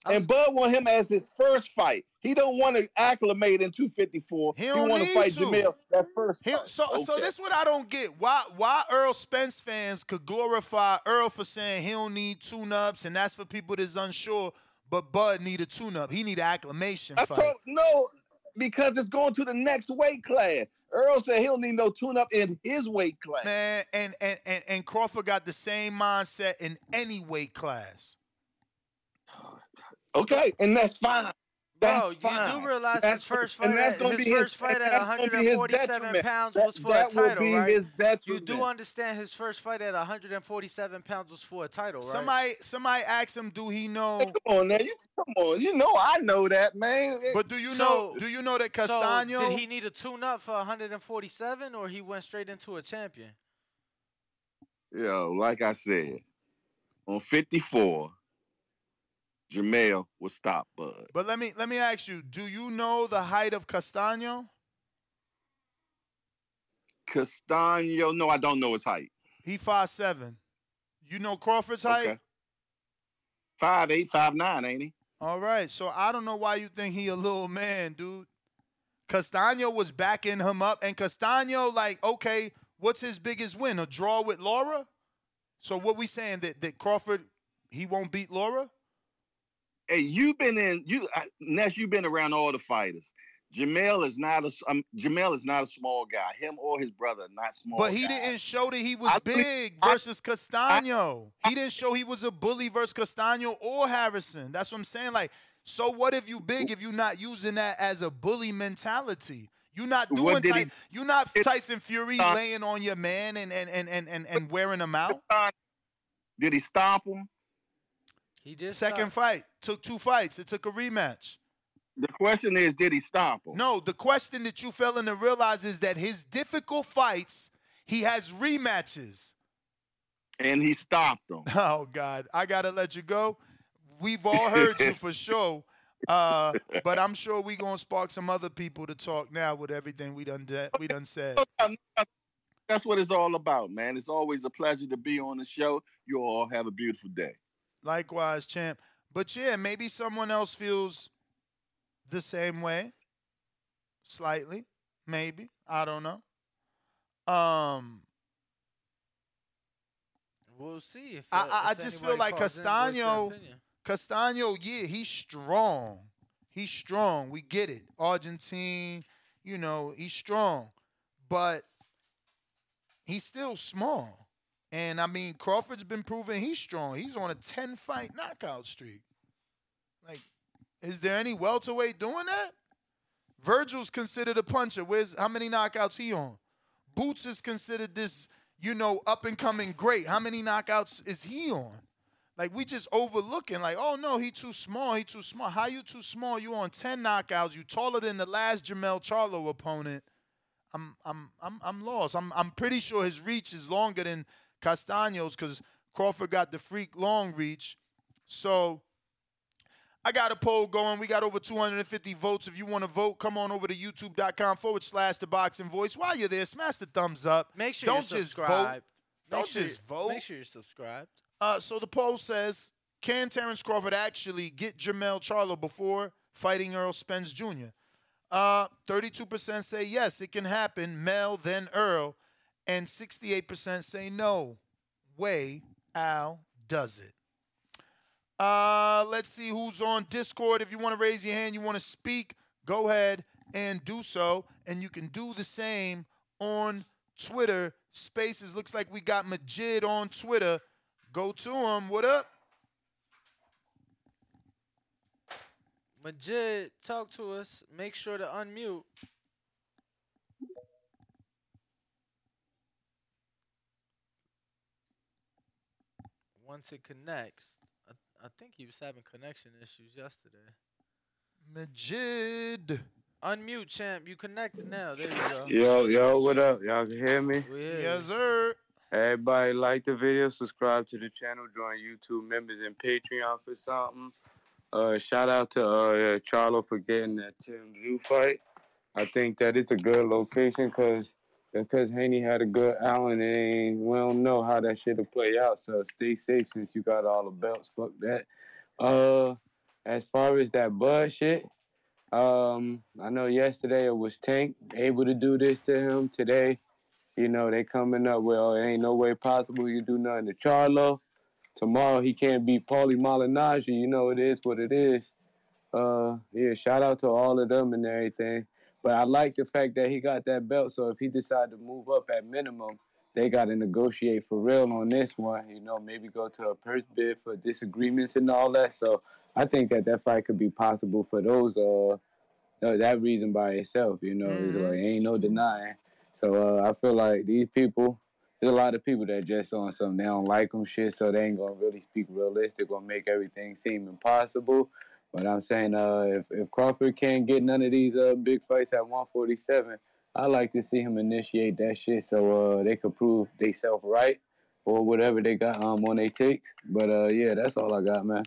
him. And Bud want him as his first fight. He don't want to acclimate in 254. He don't want need to fight to. Jamel that first He- fight. so so Okay. this what I don't get. Why why Errol Spence fans could glorify Errol for saying he don't need tune ups and that's for people that's unsure, but Bud need a tune up. He need an acclimation I fight. told no because it's going to the next weight class. Errol said he don't need no tune up in his weight class. Man, and, and and and Crawford got the same mindset in any weight class. Okay, and that's fine. That's Bro, you fine. do realize That's- his first and fight, that's at, gonna his be his- first fight at that's gonna be his 147 pounds That- was for that a will title, be right? his You do understand his first fight at 147 pounds was for a title, right? Somebody somebody asked him, do he know? Come on, now you come on. You know I know that, man. But do you So- know? Do you know that Castano? So did he need a tune up for 147 or he went straight into a champion? Yo, like I said, on 54, Jamel will stop Bud. But let me let me ask you: Do you know the height of Castano? Castano, no, I don't know his height. He five seven. You know Crawford's height? Okay. Five eight, five nine, ain't he? All right. So I don't know why you think he a little man, dude. Castano was backing him up, and Castano, like, okay, what's his biggest win? A draw with Lara? So what we saying that that Crawford he won't beat Lara? Hey, you've been in you Ness, you've been around all the fighters. Jamel is not a um, Jamel is not a small guy. Him or his brother not small. But he guys. didn't show that he was I big I- versus Castano. he didn't show he was a bully versus Castano or Harrison. That's what I'm saying. Like, so what if you big if you're not using that as a bully mentality? You're not doing What Ty- he- you're not Tyson Fury Uh, laying on your man and and and and and, and wearing him out. Did he stomp him? He did. Second fight took two fights. It took a rematch. The question is, did he stop him? No, the question that you failing to realize is that his difficult fights, he has rematches. And he stopped him. Oh God, I gotta let you go. We've all heard you for sure, Uh, but I'm sure we gonna spark some other people to talk now with everything we done de- we done said. That's what it's all about, man. It's always a pleasure to be on the show. You all have a beautiful day. Likewise, champ. But yeah, maybe someone else feels the same way. Slightly, maybe. I don't know. Um, We'll see if. I, uh, I, I if just feel like calls in and voice their Castano. Castano, yeah, he's strong. He's strong. We get it. Argentine, you know, he's strong. But he's still small. And I mean, Crawford's been proving he's strong. He's on a 10 fight knockout streak. Like, is there any welterweight doing that? Virgil's considered a puncher. Where's how many knockouts he on? Boots is considered this, you know, up and coming great. How many knockouts is he on? Like we just overlooking, like, oh no, he too small, he too small. How you too small? You on 10 knockouts, you taller than the last Jamel Charlo opponent. I'm I'm I'm I'm lost. I'm I'm pretty sure his reach is longer than Castaño's because Crawford got the freak long reach. So I got a poll going. We got over 250 votes. If you want to vote, come on over to youtube.com forward slash the boxing voice. While you're there, smash the thumbs up. Make sure Don't you're just vote. Don't sure just vote. Make sure you're subscribed. Uh, so the poll says, can Terrence Crawford actually get Jamel Charlo before fighting Errol Spence Jr.? Uh, 32% say yes, it can happen. Mel, then Errol. And 68% say no way Al does it. Uh, let's see who's on Discord. If you want to raise your hand, you want to speak, go ahead and do so. And you can do the same on Twitter. Spaces looks like we got Majid on Twitter. Go to him. What up? Majid, talk to us. Make sure to unmute. Once it connects, I, I think he was having connection issues yesterday. Majid. Unmute, champ. You connected now. There you go. Yo, yo, what up? Y'all can hear me? We hear Yes, sir. Everybody like the video, subscribe to the channel, join YouTube members and Patreon for something. Uh, shout out to uh, Charlo for getting that Tim Tszyu fight. I think that it's a good location because because Haney had a good Allen and we don't know how that shit'll play out. So stay safe since you got all the belts. Fuck that. Uh, as far as that Bud shit, um, I know yesterday it was Tank able to do this to him. Today, you know, they coming up with, oh, it ain't no way possible you do nothing to Charlo. Tomorrow he can't beat Paulie Malignaggi. You know, it is what it is. Uh, yeah, shout out to all of them and everything. But I like the fact that he got that belt. So if he decide to move up at minimum, they got to negotiate for real on this one. You know, maybe go to a purse bid for disagreements and all that. So I think that that fight could be possible for those. Uh, uh, that reason by itself. You know, it's like ain't no denying. So uh, I feel like these people, there's a lot of people that just on something they don't like them shit, so they ain't gonna really speak realistic. Gonna make everything seem impossible. But I'm saying, uh, if if Crawford can't get none of these uh big fights at 147, I like to see him initiate that shit so uh they could prove they self right or whatever they got um on their takes. But uh yeah, that's all I got, man.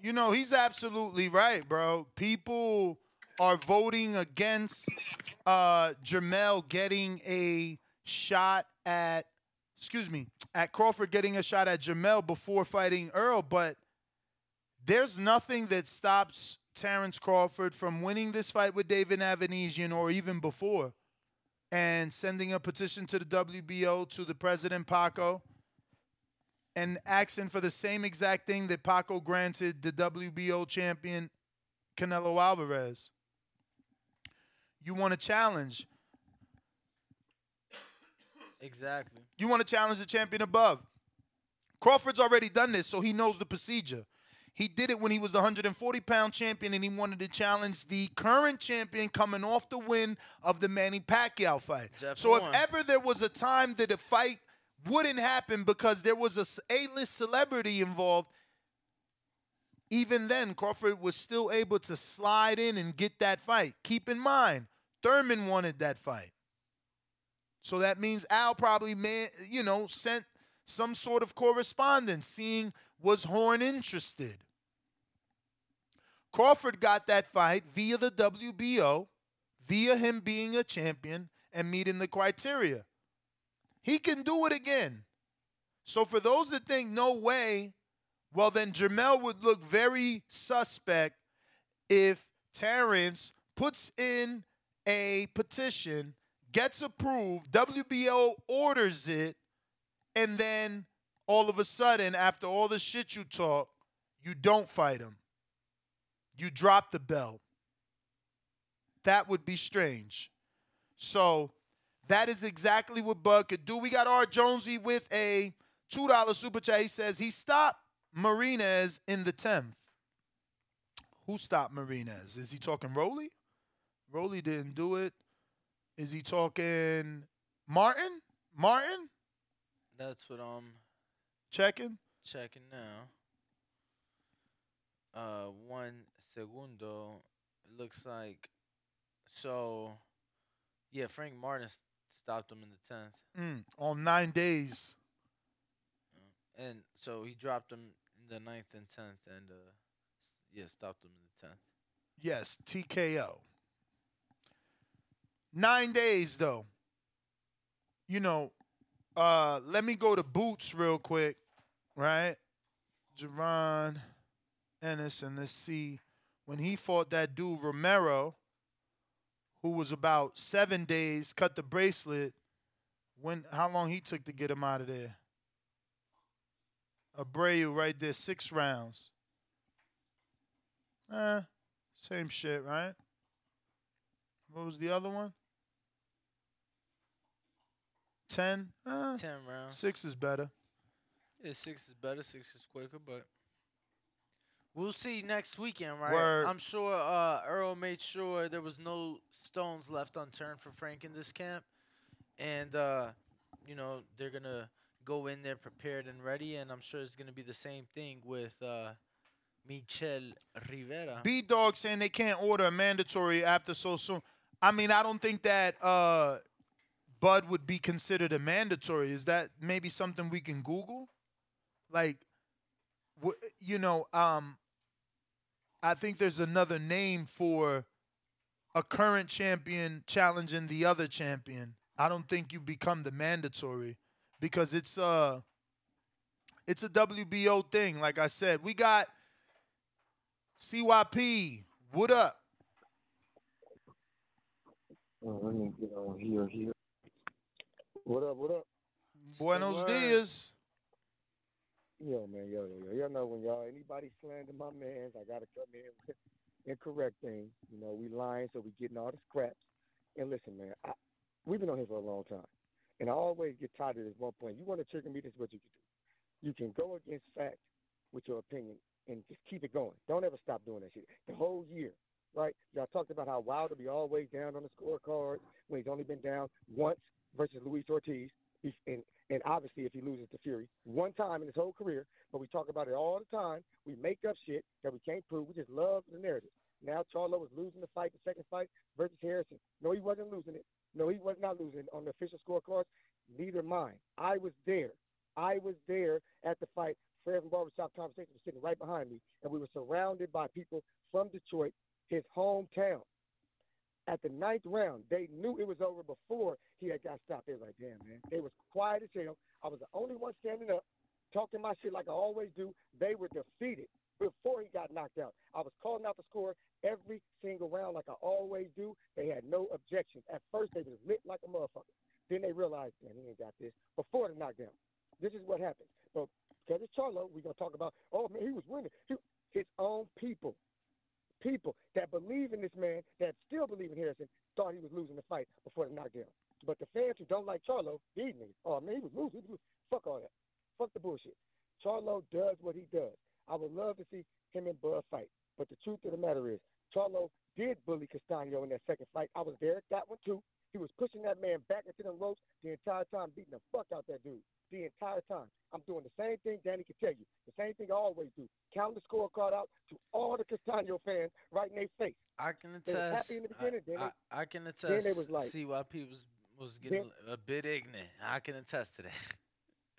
You know, he's absolutely right, bro. People are voting against uh Jamel getting a shot at excuse me, at Crawford getting a shot at Jamel before fighting Errol, but there's nothing that stops Terrence Crawford from winning this fight with David Avanesyan or even before and sending a petition to the WBO to the president Paco and asking for the same exact thing that Paco granted the WBO champion Canelo Alvarez. You want to challenge. Exactly. You want to challenge the champion above. Crawford's already done this, so he knows the procedure. He did it when he was the 140 pound champion and he wanted to challenge the current champion coming off the win of the Manny Pacquiao fight. Jeff so if ever there was a time that a fight wouldn't happen because there was a A-list celebrity involved, even then Crawford was still able to slide in and get that fight. Keep in mind, Thurman wanted that fight. So that means Al probably, man, you know, sent some sort of correspondence seeing was Horn interested. Crawford got that fight via the WBO, via him being a champion and meeting the criteria. He can do it again. So for those that think no way, well then Jermell would look very suspect if Terrence puts in a petition, gets approved, WBO orders it, and then all of a sudden, after all the shit you talk, you don't fight him. You drop the belt. That would be strange. So that is exactly what Bud could do. We got R. Jonesy with a $2 super chat. He says he stopped Marinez in the 10th. Who stopped Marinez? Is he talking Rolly? Rolly didn't do it. Is he talking Martin? Martin? That's what I'm Checking? checking now. Uh, one segundo. It looks like so. Yeah, Frank Martin s- stopped him in the tenth, Mm, on nine days. and so he dropped him in the ninth and tenth, and uh, s- yeah, stopped him in the tenth. Yes, TKO. Nine days though. You know, uh, let me go to Boots real quick, right? Jaron Ennis and let's see when he fought that dude Romero, who was about seven days, cut the bracelet. When how long he took to get him out of there? Abreu right there, six rounds. Eh, same shit, right? What was the other one? Ten? Eh, Ten rounds. Six is better. Yeah, six is better. Six is quicker, but we'll see next weekend, right? Word. I'm sure uh, Errol made sure there was no stones left unturned for Frank in this camp, and uh, you know they're gonna go in there prepared and ready, and I'm sure it's gonna be the same thing with uh, Michel Rivera. B Dog saying they can't order a mandatory after so soon. I mean, I don't think that uh, Bud would be considered a mandatory. Is that maybe something we can Google? Like, you know, um, I think there's another name for a current champion challenging the other champion. I don't think you become the mandatory because it's uh it's a WBO thing. Like I said, we got CYP. What up? Oh, let me get on here, here. What up, what up? Buenos dias. Yo, man, yo, yo, yo. Y'all know when y'all, anybody slander my mans, I got to come in and correct things. You know, we lying, so we getting all the scraps. And listen, man, I, we've been on here for a long time. And I always get tired of this one point. You want to trigger me, this is what you can do. You can go against fact with your opinion and just keep it going. Don't ever stop doing that shit. The whole year, right? Y'all talked about how Wilder be always down on the scorecard when he's only been down once versus Luis Ortiz. He's, and, and obviously, if he loses to Fury, one time in his whole career, but we talk about it all the time. We make up shit that we can't prove. We just love the narrative. Now Charlo was losing the fight, the second fight versus Harrison. No, he wasn't losing it. No, he was not losing on the official scorecards. Neither mine. I was there. I was there at the fight. Fred from Barbershop Conversation was sitting right behind me, and we were surrounded by people from Detroit, his hometown. At the ninth round, they knew it was over before he had got stopped. They was like, damn, man. They was quiet as hell. I was the only one standing up, talking my shit like I always do. They were defeated before he got knocked out. I was calling out the score every single round like I always do. They had no objections. At first, they was lit like a motherfucker. Then they realized, man, he ain't got this. Before the knockdown. This is what happened. But because it's Charlo, we're going to talk about, oh, man, he was winning. He, his own people, people that believe in this man, that still believe in Harrison, thought he was losing the fight before the knockdown. But the fans who don't like Charlo, these niggas, oh, man, he was losing. He was losing. Fuck all that. Fuck the bullshit. Charlo does what he does. I would love to see him and Bud fight. But the truth of the matter is, Charlo did bully Castaño in that second fight. I was there at that one too. He was pushing that man back into the ropes the entire time, beating the fuck out that dude the entire time. I'm doing the same thing Danny can tell you. The same thing I always do. Count the scorecard out to all the Castaño fans right in their face. I can attest. They was happy in the beginning, I, I, I can then attest. they was like- CYP was was getting a bit ignorant. I can attest to that.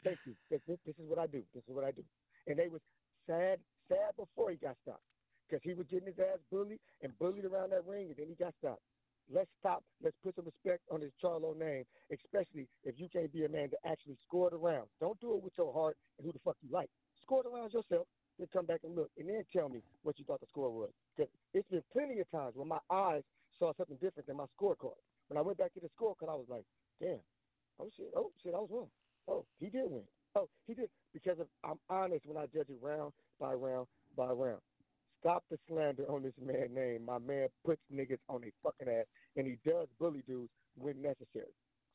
Thank you. This, this, this is what I do. This is what I do. And they was sad, sad before he got stopped. because he was getting his ass bullied and bullied around that ring, and then he got stopped. Let's stop. Let's put some respect on his Charlo name, especially if you can't be a man to actually score the round. Don't do it with your heart and who the fuck you like. Score the rounds yourself. Then come back and look, and then tell me what you thought the score was. Because it's been plenty of times when my eyes saw something different than my scorecard. When I went back to the scorecard, I was like, damn, oh shit, oh shit, I was wrong. Oh, he did win. Oh, he did because of, I'm honest when I judge it round by round by round. Stop the slander on this man's name. My man puts niggas on a fucking ass, and he does bully dudes when necessary.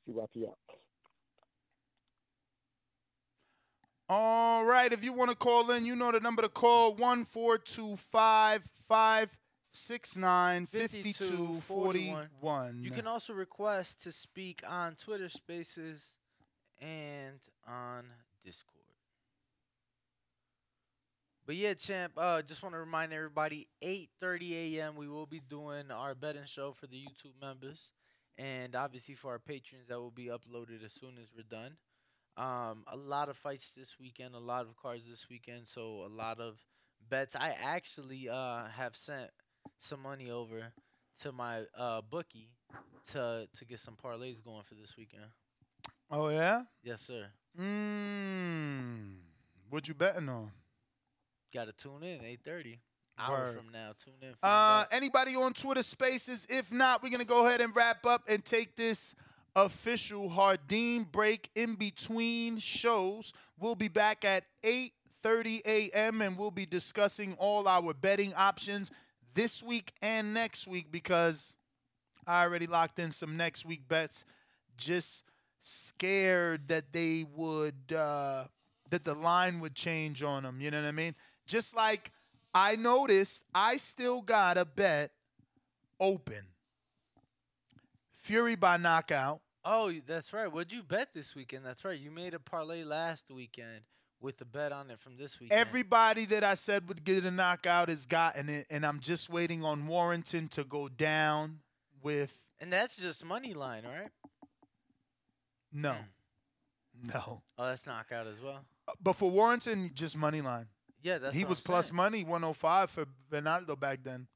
CYP out. All right, if you want to call in, you know the number to call 1425 569 5241. You can also request to speak on Twitter Spaces and on Discord. But yeah, champ. Uh, just want to remind everybody: 8:30 a.m. We will be doing our betting show for the YouTube members, and obviously for our patrons that will be uploaded as soon as we're done. Um, a lot of fights this weekend, a lot of cards this weekend, so a lot of bets. I actually uh have sent some money over to my uh bookie to to get some parlays going for this weekend. Oh, yeah? Yes, sir. Mmm. What you betting on? Got to tune in 8:30. Hour from now, tune in. Uh, anybody on Twitter Spaces? If not, we're gonna go ahead and wrap up and take this official Hardin break in between shows. We'll be back at 8:30 a.m. and we'll be discussing all our betting options this week and next week because I already locked in some next week bets. Just scared that they would uh, that the line would change on them. You know what I mean? Just like I noticed, I still got a bet open. Fury by knockout. Oh, that's right. What'd you bet this weekend? That's right. You made a parlay last weekend with the bet on it from this weekend. Everybody that I said would get a knockout has gotten it, and I'm just waiting on Warrington to go down with and that's just money line, right? no, hmm. no. Oh, that's knockout as well. Uh, but for Warrington, just money line. Yeah, that's he what was I'm plus saying. money 105 for Bernardo back then.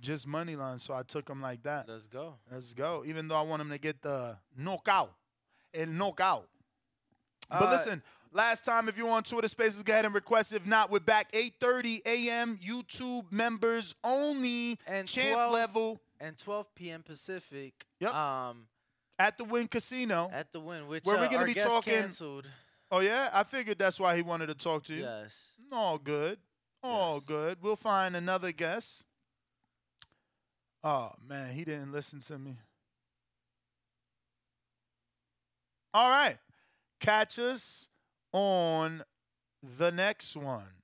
Just money line, so I took him like that. Let's go. Let's go. Even though I want him to get the knockout, el knockout. But Uh, listen, last time if you're on Twitter Spaces, go ahead and request. If not, we're back 8:30 a.m. YouTube members only. And champ 12 level and 12 p.m. Pacific. Yep. Um, at the Wynn Casino. at the Wynn, which where uh, we're gonna be talking. canceled. Oh yeah, I figured that's why he wanted to talk to you. Yes. All good. All good. We'll find another guest. Oh man, he didn't listen to me. All right. Catch us on the next one.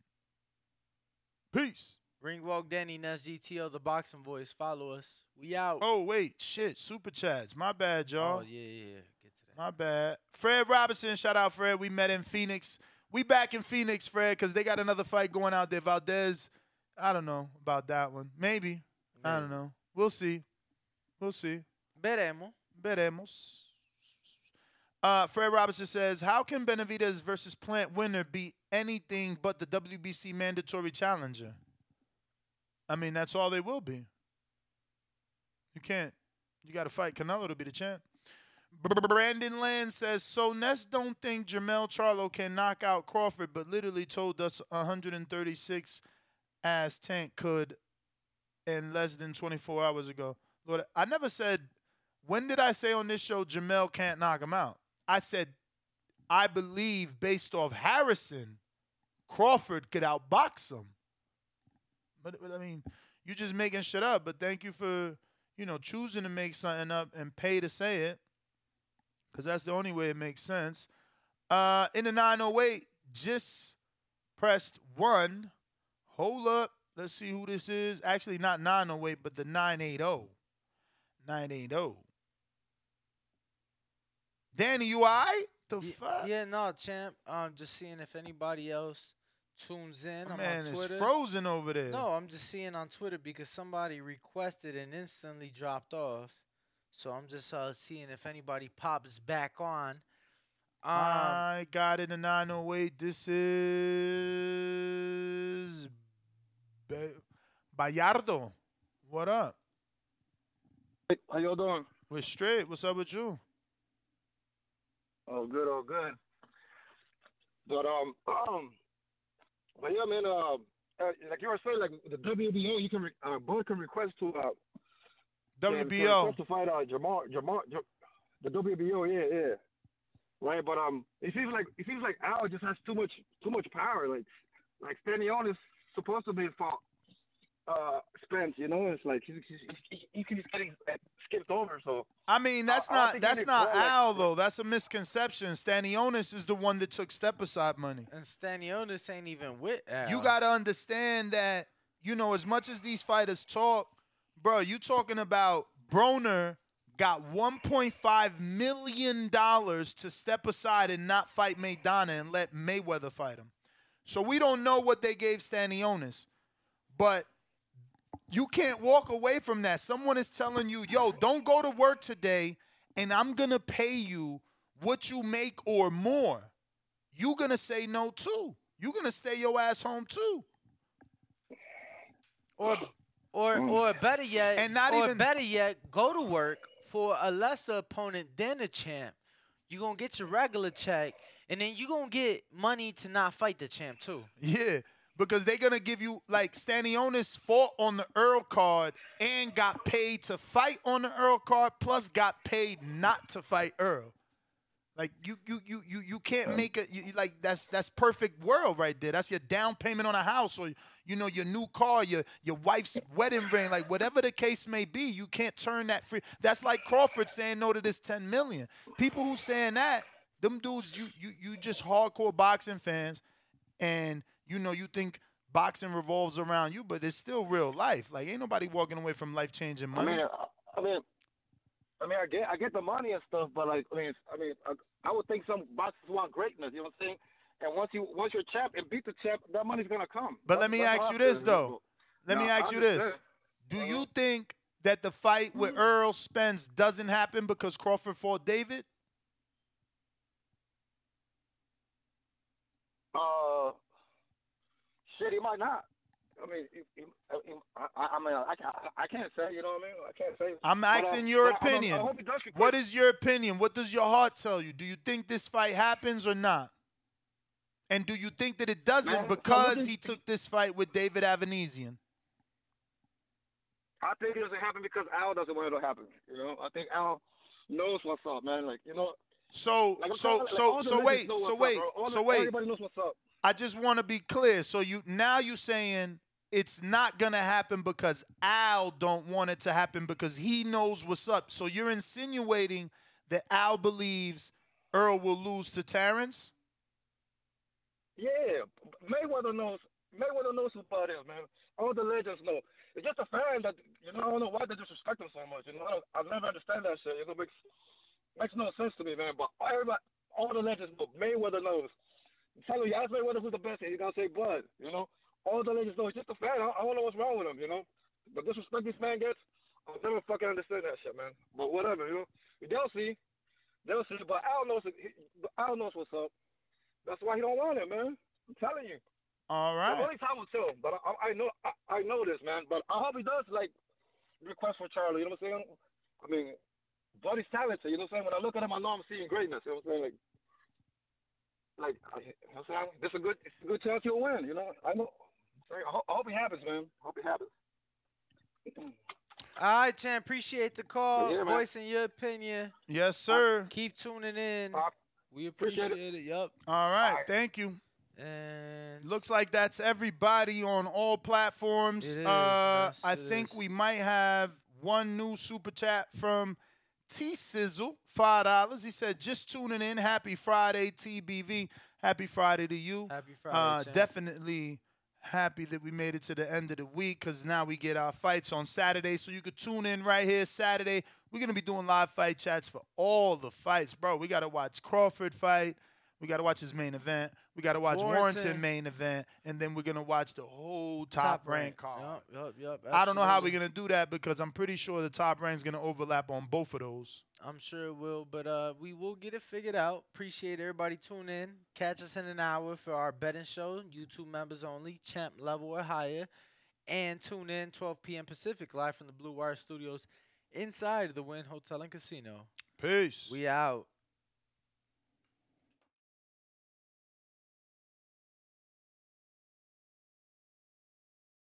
Peace. Ringwalk Danny Ness GTO, the boxing voice. Follow us. We out. Oh wait, shit, super chats. My bad, y'all. Oh, yeah, yeah, yeah. Get to that. My bad. Fred Robinson, shout out Fred. We met in Phoenix. We back in Phoenix, Fred, because they got another fight going out there. Valdez, I don't know about that one. Maybe. I don't know. We'll see. We'll see. Veremos. Veremos. Uh, Fred Robinson says, How can Benavidez versus Plant winner be anything but the WBC mandatory challenger? I mean, that's all they will be. You can't. You got to fight Canelo to be the champ. Brandon Land says, So Ness don't think Jamel Charlo can knock out Crawford, but literally told us 136 as Tank could in less than 24 hours ago. Lord, I never said, when did I say on this show Jamel can't knock him out? I said, I believe based off Harrison, Crawford could outbox him. But, but I mean, you're just making shit up. But thank you for, you know, choosing to make something up and pay to say it. Because that's the only way it makes sense. Uh, in the 908, just pressed one. Hold up. Let's see who this is. Actually, not 908, but the oh. 980. 980. Danny, you all right? The Ye- fuck? Yeah, no, champ. Um, just seeing if anybody else tunes in. My I'm man on is Twitter. frozen over there. No, I'm just seeing on Twitter because somebody requested and instantly dropped off. So I'm just uh, seeing if anybody pops back on. Um, I got it in 908. This is. Be- Bayardo, what up? Hey, How y'all doing? We're straight. What's up with you? Oh, good, oh, good. But um, um, but yeah, man. Uh, uh, like you were saying, like the WBO, you can re- uh, both can request to uh, WBO. request to fight uh Jamal, Jamal, Ja- the WBO, yeah, yeah. Right, but um, it seems like it seems like Al just has too much too much power. Like like Stanion is supposed to be for uh Spence, you know. It's like he's he's, he's, he's he's getting uh, skipped over. So I mean, that's I- I don't not that's did not well, like- Al though. That's a misconception. Stanionis is the one that took step aside money. And Stanionis ain't even with Al. You got to understand that, you know, as much as these fighters talk, bro, you talking about Broner got $1.5 million to step aside and not fight Maidana and let Mayweather fight him. So we don't know what they gave Stanionis. But you can't walk away from that. Someone is telling you, yo, don't go to work today and I'm going to pay you what you make or more. you going to say no too. you going to stay your ass home too. Or or mm. or better yet, And not or even- better yet, go to work for a lesser opponent than the champ. You gonna get your regular check, and then you gonna get money to not fight the champ too. Yeah, because they're gonna give you like Stanionis fought on the Errol card and got paid to fight on the Errol card, plus got paid not to fight Errol. Like you, you, you, you, you can't make it. You, you- like that's that's perfect world right there. That's your down payment on a house, or you know your new car, your your wife's wedding ring, like whatever the case may be. You can't turn that free. That's like Crawford saying no to this ten million. People who saying that, them dudes, you you you just hardcore boxing fans, and you know you think boxing revolves around you, but it's still real life. Like ain't nobody walking away from life changing money. I mean, I- mean, I mean, I get I get the money and stuff, but like, I mean, I mean, I, I would think some boxers want greatness. You know what I'm saying? And once you once you're champ and beat the champ, that money's gonna come. But That's- let me ask you this though. Let me No, ask you this. Do you think that the fight with Errol Spence doesn't happen because Crawford fought David? Uh, shit, he might not. I mean, he, he, he, I, I I mean, I, can't- I, I can't say. You know what I mean? I can't say. I'm But, uh, asking your but I- I- opinion. I, hope he does get What your opinion? What does your heart tell you? Do you think this fight happens or not? And do you think that it doesn't Man, because he took this fight with David Avanesyan? I think it doesn't happen because Al doesn't want it to happen. You know, I think Al knows what's up, man. Like, you know. So Like, I'm so talking- like, so all the so wait know so wait so wait. Everybody knows what's up. I just want to be clear. So you now you're saying it's not gonna happen because Al don't want it to happen because he knows what's up. So you're insinuating that Al believes Errol will lose to Terrence? Yeah, Mayweather knows. Mayweather knows who Bud is, man. All the legends know. It's just a fan that you know. I don't know why they disrespect him so much. You know, I I'll never understand that shit. It makes makes no sense to me, man. But everybody, all the legends know. Mayweather knows. I'm telling you, ask Mayweather who's the best, and he's gonna say Bud. You know, all the legends know. It's just a fan. I, I don't know what's wrong with him. You know, the disrespect this man gets, I'll never fucking understand that shit, man. But whatever, you know. They'll see. They'll see. But Al knows. Al knows what's up. That's why he don't want it, man. I'm telling you. All right. The only time will tell, but I, I know I, I know this, man. But I hope he does like request for Charlie. You know what I'm saying? I mean, Buddy's talented. You know what I'm saying? When I look at him, I know I'm seeing greatness. You know what I'm saying? Like, like I- you know what I'm saying? This is a good, it's a good chance he'll win. You know? I know. I hope, I hope it happens, man. I hope it happens. All right, champ. Appreciate the call, Yeah, voicing your opinion. Yes, sir. Keep tuning in. We appreciate appreciate it. Yup. All right, thank you. And looks like that's everybody on all platforms. It is, uh, yes, I it think is. we might have one new super chat from T Sizzle, five dollars. He said, "Just tuning in. Happy Friday, TBV. Happy Friday to you. Happy Friday, Uh, definitely." Happy that we made it to the end of the week because now we get our fights on Saturday. So you could tune in right here Saturday. We're going to be doing live fight chats for all the fights, bro. We got to watch Crawford fight. We got to watch his main event. We got to watch Warrington. Warrington. main event. And then we're going to watch the whole top, rank card. Yup, yup, yup. I don't know how we're going to do that because I'm pretty sure the top rank's going to overlap on both of those. I'm sure it will, but uh, we will get it figured out. Appreciate everybody tuning in. Catch us in an hour for our betting show, YouTube members only, champ level or higher. And tune in 12 p.m. Pacific, live from the Blue Wire Studios inside the Wynn Hotel and Casino. Peace. We out.